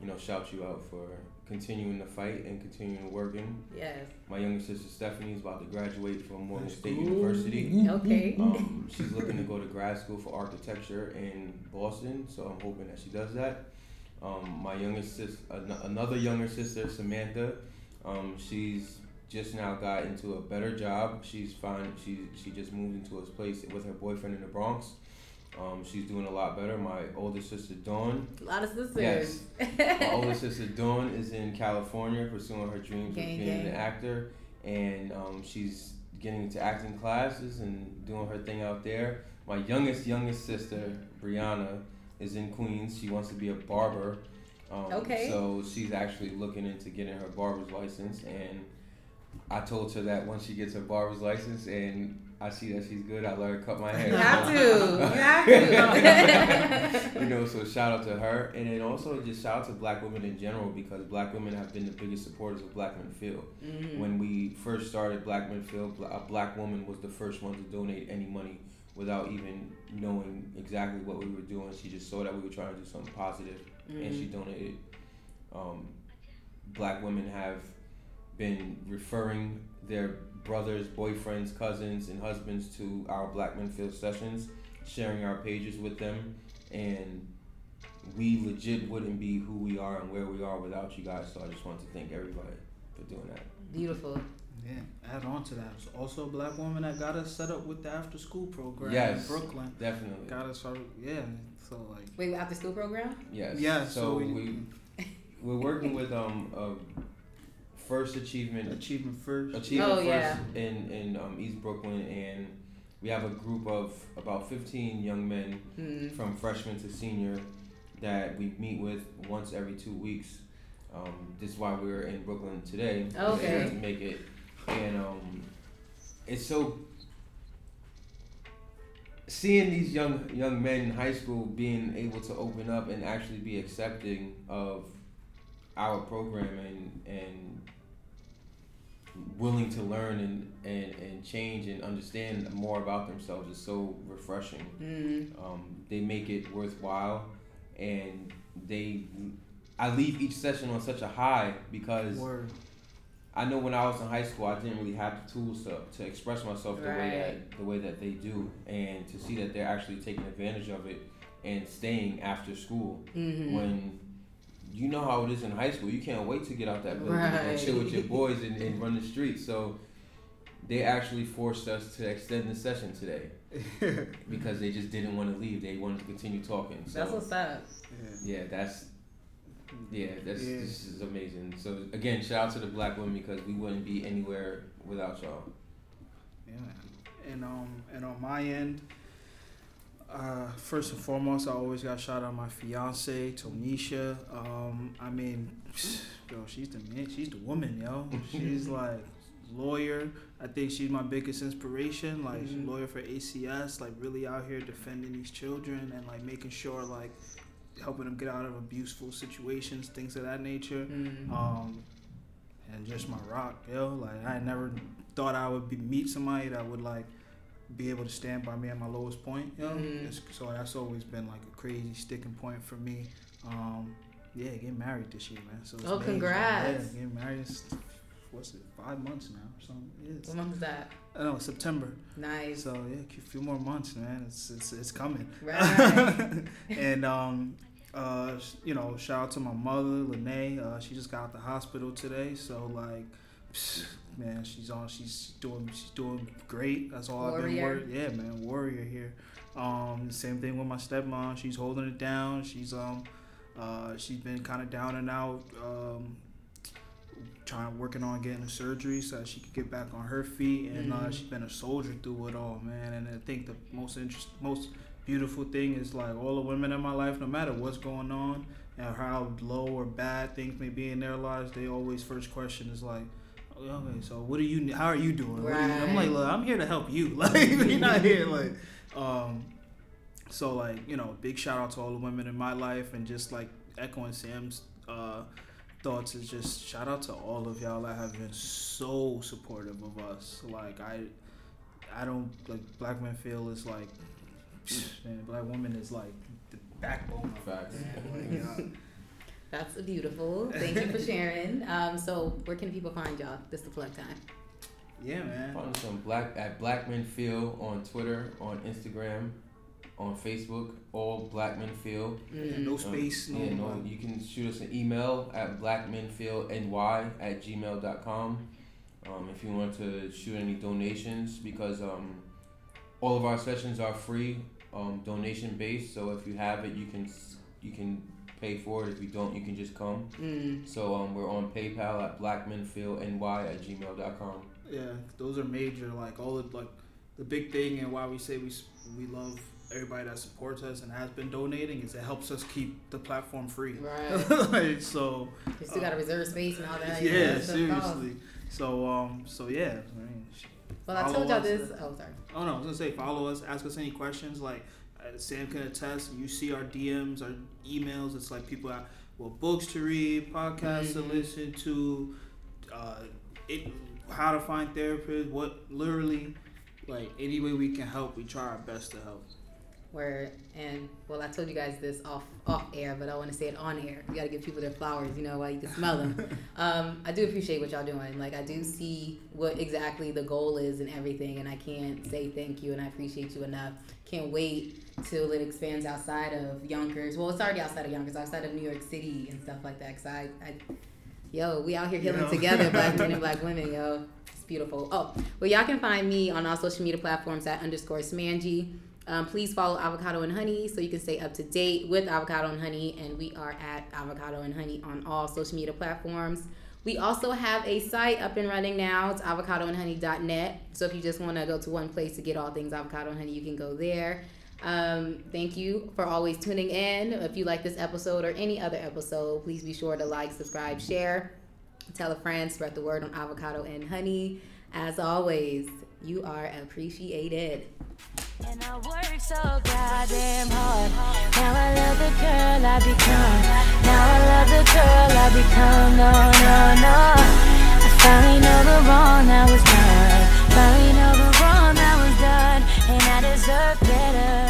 [SPEAKER 3] you know, shout you out for continuing to fight and continuing working.
[SPEAKER 1] Yes.
[SPEAKER 3] My younger sister Stephanie is about to graduate from Morgan
[SPEAKER 2] That's
[SPEAKER 3] State
[SPEAKER 2] cool.
[SPEAKER 3] University.
[SPEAKER 1] Okay. *laughs*
[SPEAKER 3] Um, she's looking to go to grad school for architecture in Boston, so I'm hoping that she does that. Um, my youngest sister, an- another younger sister, Samantha, um, she's just now got into a better job. She's fine. She she just moved into a place with her boyfriend in the Bronx. Um, she's doing a lot better. My older sister Dawn,
[SPEAKER 1] A lot of sisters.
[SPEAKER 3] Yes. *laughs* my older sister Dawn is in California pursuing her dreams
[SPEAKER 1] Gang,
[SPEAKER 3] of being
[SPEAKER 1] gang.
[SPEAKER 3] an actor, and um, she's getting into acting classes and doing her thing out there. My youngest youngest sister Brianna is in Queens. She wants to be a barber. Um,
[SPEAKER 1] Okay.
[SPEAKER 3] So she's actually looking into getting her barber's license, and I told her that once she gets her barber's license and I see that she's good, I let her cut my hair.
[SPEAKER 1] You have to. You have to. *laughs*
[SPEAKER 3] you know, so shout out to her, and then also just shout out to Black women in general because Black women have been the biggest supporters of Black Men Feel.
[SPEAKER 1] Mhm.
[SPEAKER 3] When we first started Black Men Feel, a Black woman was the first one to donate any money without even knowing exactly what we were doing. She just saw that we were trying to do something positive, and she donated. Um, black women have been referring their brothers, boyfriends, cousins, and husbands to our Black Men Feel sessions, sharing our pages with them, and we legit wouldn't be who we are and where we are without you guys. So I just want to thank everybody for doing that.
[SPEAKER 1] Beautiful.
[SPEAKER 2] Yeah, add on to that. There's also a black woman that got us set up with the after school program
[SPEAKER 3] Yes.
[SPEAKER 2] in Brooklyn.
[SPEAKER 3] Definitely.
[SPEAKER 2] Got us, started- yeah. So like,
[SPEAKER 1] Wait, after school program?
[SPEAKER 3] Yes.
[SPEAKER 2] yeah.
[SPEAKER 3] So,
[SPEAKER 2] So,
[SPEAKER 3] we,
[SPEAKER 2] we, *laughs*
[SPEAKER 3] we're working with um a first achievement
[SPEAKER 2] achievement first.
[SPEAKER 3] Achievement
[SPEAKER 1] Oh,
[SPEAKER 3] First
[SPEAKER 1] yeah.
[SPEAKER 3] in in um, East Brooklyn, and we have a group of about 15 young men
[SPEAKER 1] Mm.
[SPEAKER 3] from freshman to senior that we meet with once every two weeks. Um, this is why we're in Brooklyn today.
[SPEAKER 1] Okay.
[SPEAKER 3] To make it, and um, it's so seeing these young young men in high school being able to open up and actually be accepting of our program and and willing to learn and, and, and change and understand more about themselves is so refreshing.
[SPEAKER 1] Mm.
[SPEAKER 3] Um, they make it worthwhile, and they. I leave each session on such a high because
[SPEAKER 2] Word.
[SPEAKER 3] I know when I was in high school, I didn't really have the tools to, to express myself the way that the way that they do, and to see that they're actually taking advantage of it and staying after school
[SPEAKER 1] hmm
[SPEAKER 3] when you know how it is in high school. You can't wait to get out that building and chill with your *laughs* boys and, and run the streets. So they actually forced us to extend the session today *laughs* because they just didn't want to leave. They wanted to continue talking. So
[SPEAKER 1] That's what's up.
[SPEAKER 2] Yeah.
[SPEAKER 3] yeah, that's yeah, that's
[SPEAKER 2] Yeah.
[SPEAKER 3] this is amazing. So again, shout out to the black women because we wouldn't be anywhere without y'all.
[SPEAKER 2] Yeah. And um, and on my end, uh, first and foremost, I always got shout out my fiance Tonisha. Um, I mean, *sighs* yo, she's the man, she's the woman, yo. *laughs* She's like lawyer. I think she's my biggest inspiration. Like
[SPEAKER 1] Mhm.
[SPEAKER 2] lawyer for ACS. Like really out here defending these children and like making sure like helping them get out of abuseful situations, things of that nature.
[SPEAKER 1] Mm.
[SPEAKER 2] Um, and just my rock, yo. Like I never thought I would be, meet somebody that would like be able to stand by me at my lowest point, yo.
[SPEAKER 1] Mhm.
[SPEAKER 2] It's- so that's always been like a crazy sticking point for me. Um, yeah, getting married this year, man. So it's
[SPEAKER 1] Oh, congrats.
[SPEAKER 2] Yeah, getting married. Is, what's it? Five months now or something.
[SPEAKER 1] What month is that?
[SPEAKER 2] I know September.
[SPEAKER 1] Nice.
[SPEAKER 2] So yeah, a few more months, man. It's it's, it's coming.
[SPEAKER 1] Right. *laughs*
[SPEAKER 2] and um, uh, you know, shout out to my mother, Lene. Uh, she just got out the hospital today, so like, psh, man, she's on. She's doing. She's doing great. That's all I've been
[SPEAKER 1] Warrior.
[SPEAKER 2] worried. Yeah, man, warrior here. Um, same thing with my stepmom. She's holding it down. She's um, Uh, she's been kind of down and out, um, trying working on getting a surgery so that she could get back on her feet. And uh,
[SPEAKER 1] Mhm.
[SPEAKER 2] she's been a soldier through it all, man. And I think the most interest, most beautiful thing is like all the women in my life, no matter what's going on and how low or bad things may be in their lives, they always first question is like. Okay, so what do you? How are you doing? Are you, I'm like, look, I'm here to help you. *laughs* Like, you're not here like, um, so like you know, big shout out to all the women in my life, and just like echoing Sam's uh, thoughts is just shout out to all of y'all that have been so supportive of us. Like I, I don't like Black Men Feel is like, *sniffs* man, Black woman is like the backbone of
[SPEAKER 3] Facts.
[SPEAKER 2] man. Like, uh,
[SPEAKER 1] That's beautiful. Thank you for sharing. *laughs* Um, so where can people find y'all? This is the plug time.
[SPEAKER 2] yeah, man.
[SPEAKER 3] Find us on Black at Black Men Feel on Twitter, on Instagram, on Facebook. All Black Men Feel.
[SPEAKER 2] No space.
[SPEAKER 3] Um,
[SPEAKER 2] No,
[SPEAKER 3] yeah, no, you can shoot us an email at blackmenfeelny at gmail.com um, if you want to shoot any donations because um, all of our sessions are free um, donation based so if you have it you can you can pay for it if you don't you can just come
[SPEAKER 1] Mm.
[SPEAKER 3] so um, we're on paypal at blackmenfeelny at gmail.com
[SPEAKER 2] Yeah, those are major. Like all the like the big thing and why we say we we love everybody that supports us and has been donating is it helps us keep the platform free.
[SPEAKER 1] Right. *laughs*
[SPEAKER 2] like, so
[SPEAKER 1] You still got to reserve space and all that. you know,
[SPEAKER 2] yeah, seriously. So um, so yeah. I mean,
[SPEAKER 1] Well, I told y'all this. Oh, sorry.
[SPEAKER 2] oh no, I was gonna say follow us, ask us any questions. Like uh, Sam can attest. You see our DMs, our emails. It's like people out well books to read, podcasts to
[SPEAKER 1] Mhm.
[SPEAKER 2] listen to, uh, it how to find therapists. What literally, like any way we can help, we try our best to help.
[SPEAKER 1] Where and well, I told you guys this off off air, but I want to say it on air. You got to give people their flowers, you know, while you can smell them. *laughs* um, I do appreciate what y'all doing. Like I do see what exactly the goal is and everything, and I can't say thank you and I appreciate you enough. Can't wait till it expands outside of Yonkers. Well, it's already outside of Yonkers, outside of New York City and stuff like that. Cause I, I yo, we out here healing
[SPEAKER 2] Yo.
[SPEAKER 1] together, black men and *laughs* black women, yo. It's beautiful. Oh, well, y'all can find me on all social media platforms at underscore Smangy. Um, please follow Avocado and Honey so you can stay up to date with Avocado and Honey. And we are at Avocado and Honey on all social media platforms. We also have a site up and running now. It's avocadoandhoney.net. So if you just want to go to one place to get all things avocado and honey, you can go there. Um, thank you for always tuning in. If you like this episode or any other episode, please be sure to like, subscribe, share, tell a friend, spread the word on avocado and honey. As always, you are appreciated.
[SPEAKER 4] And I work so goddamn hard. Now I love the girl I become. Now I love the girl I become. No, no, no. I finally know the wrong I was done. Finally know the wrong I was done. And I deserve better.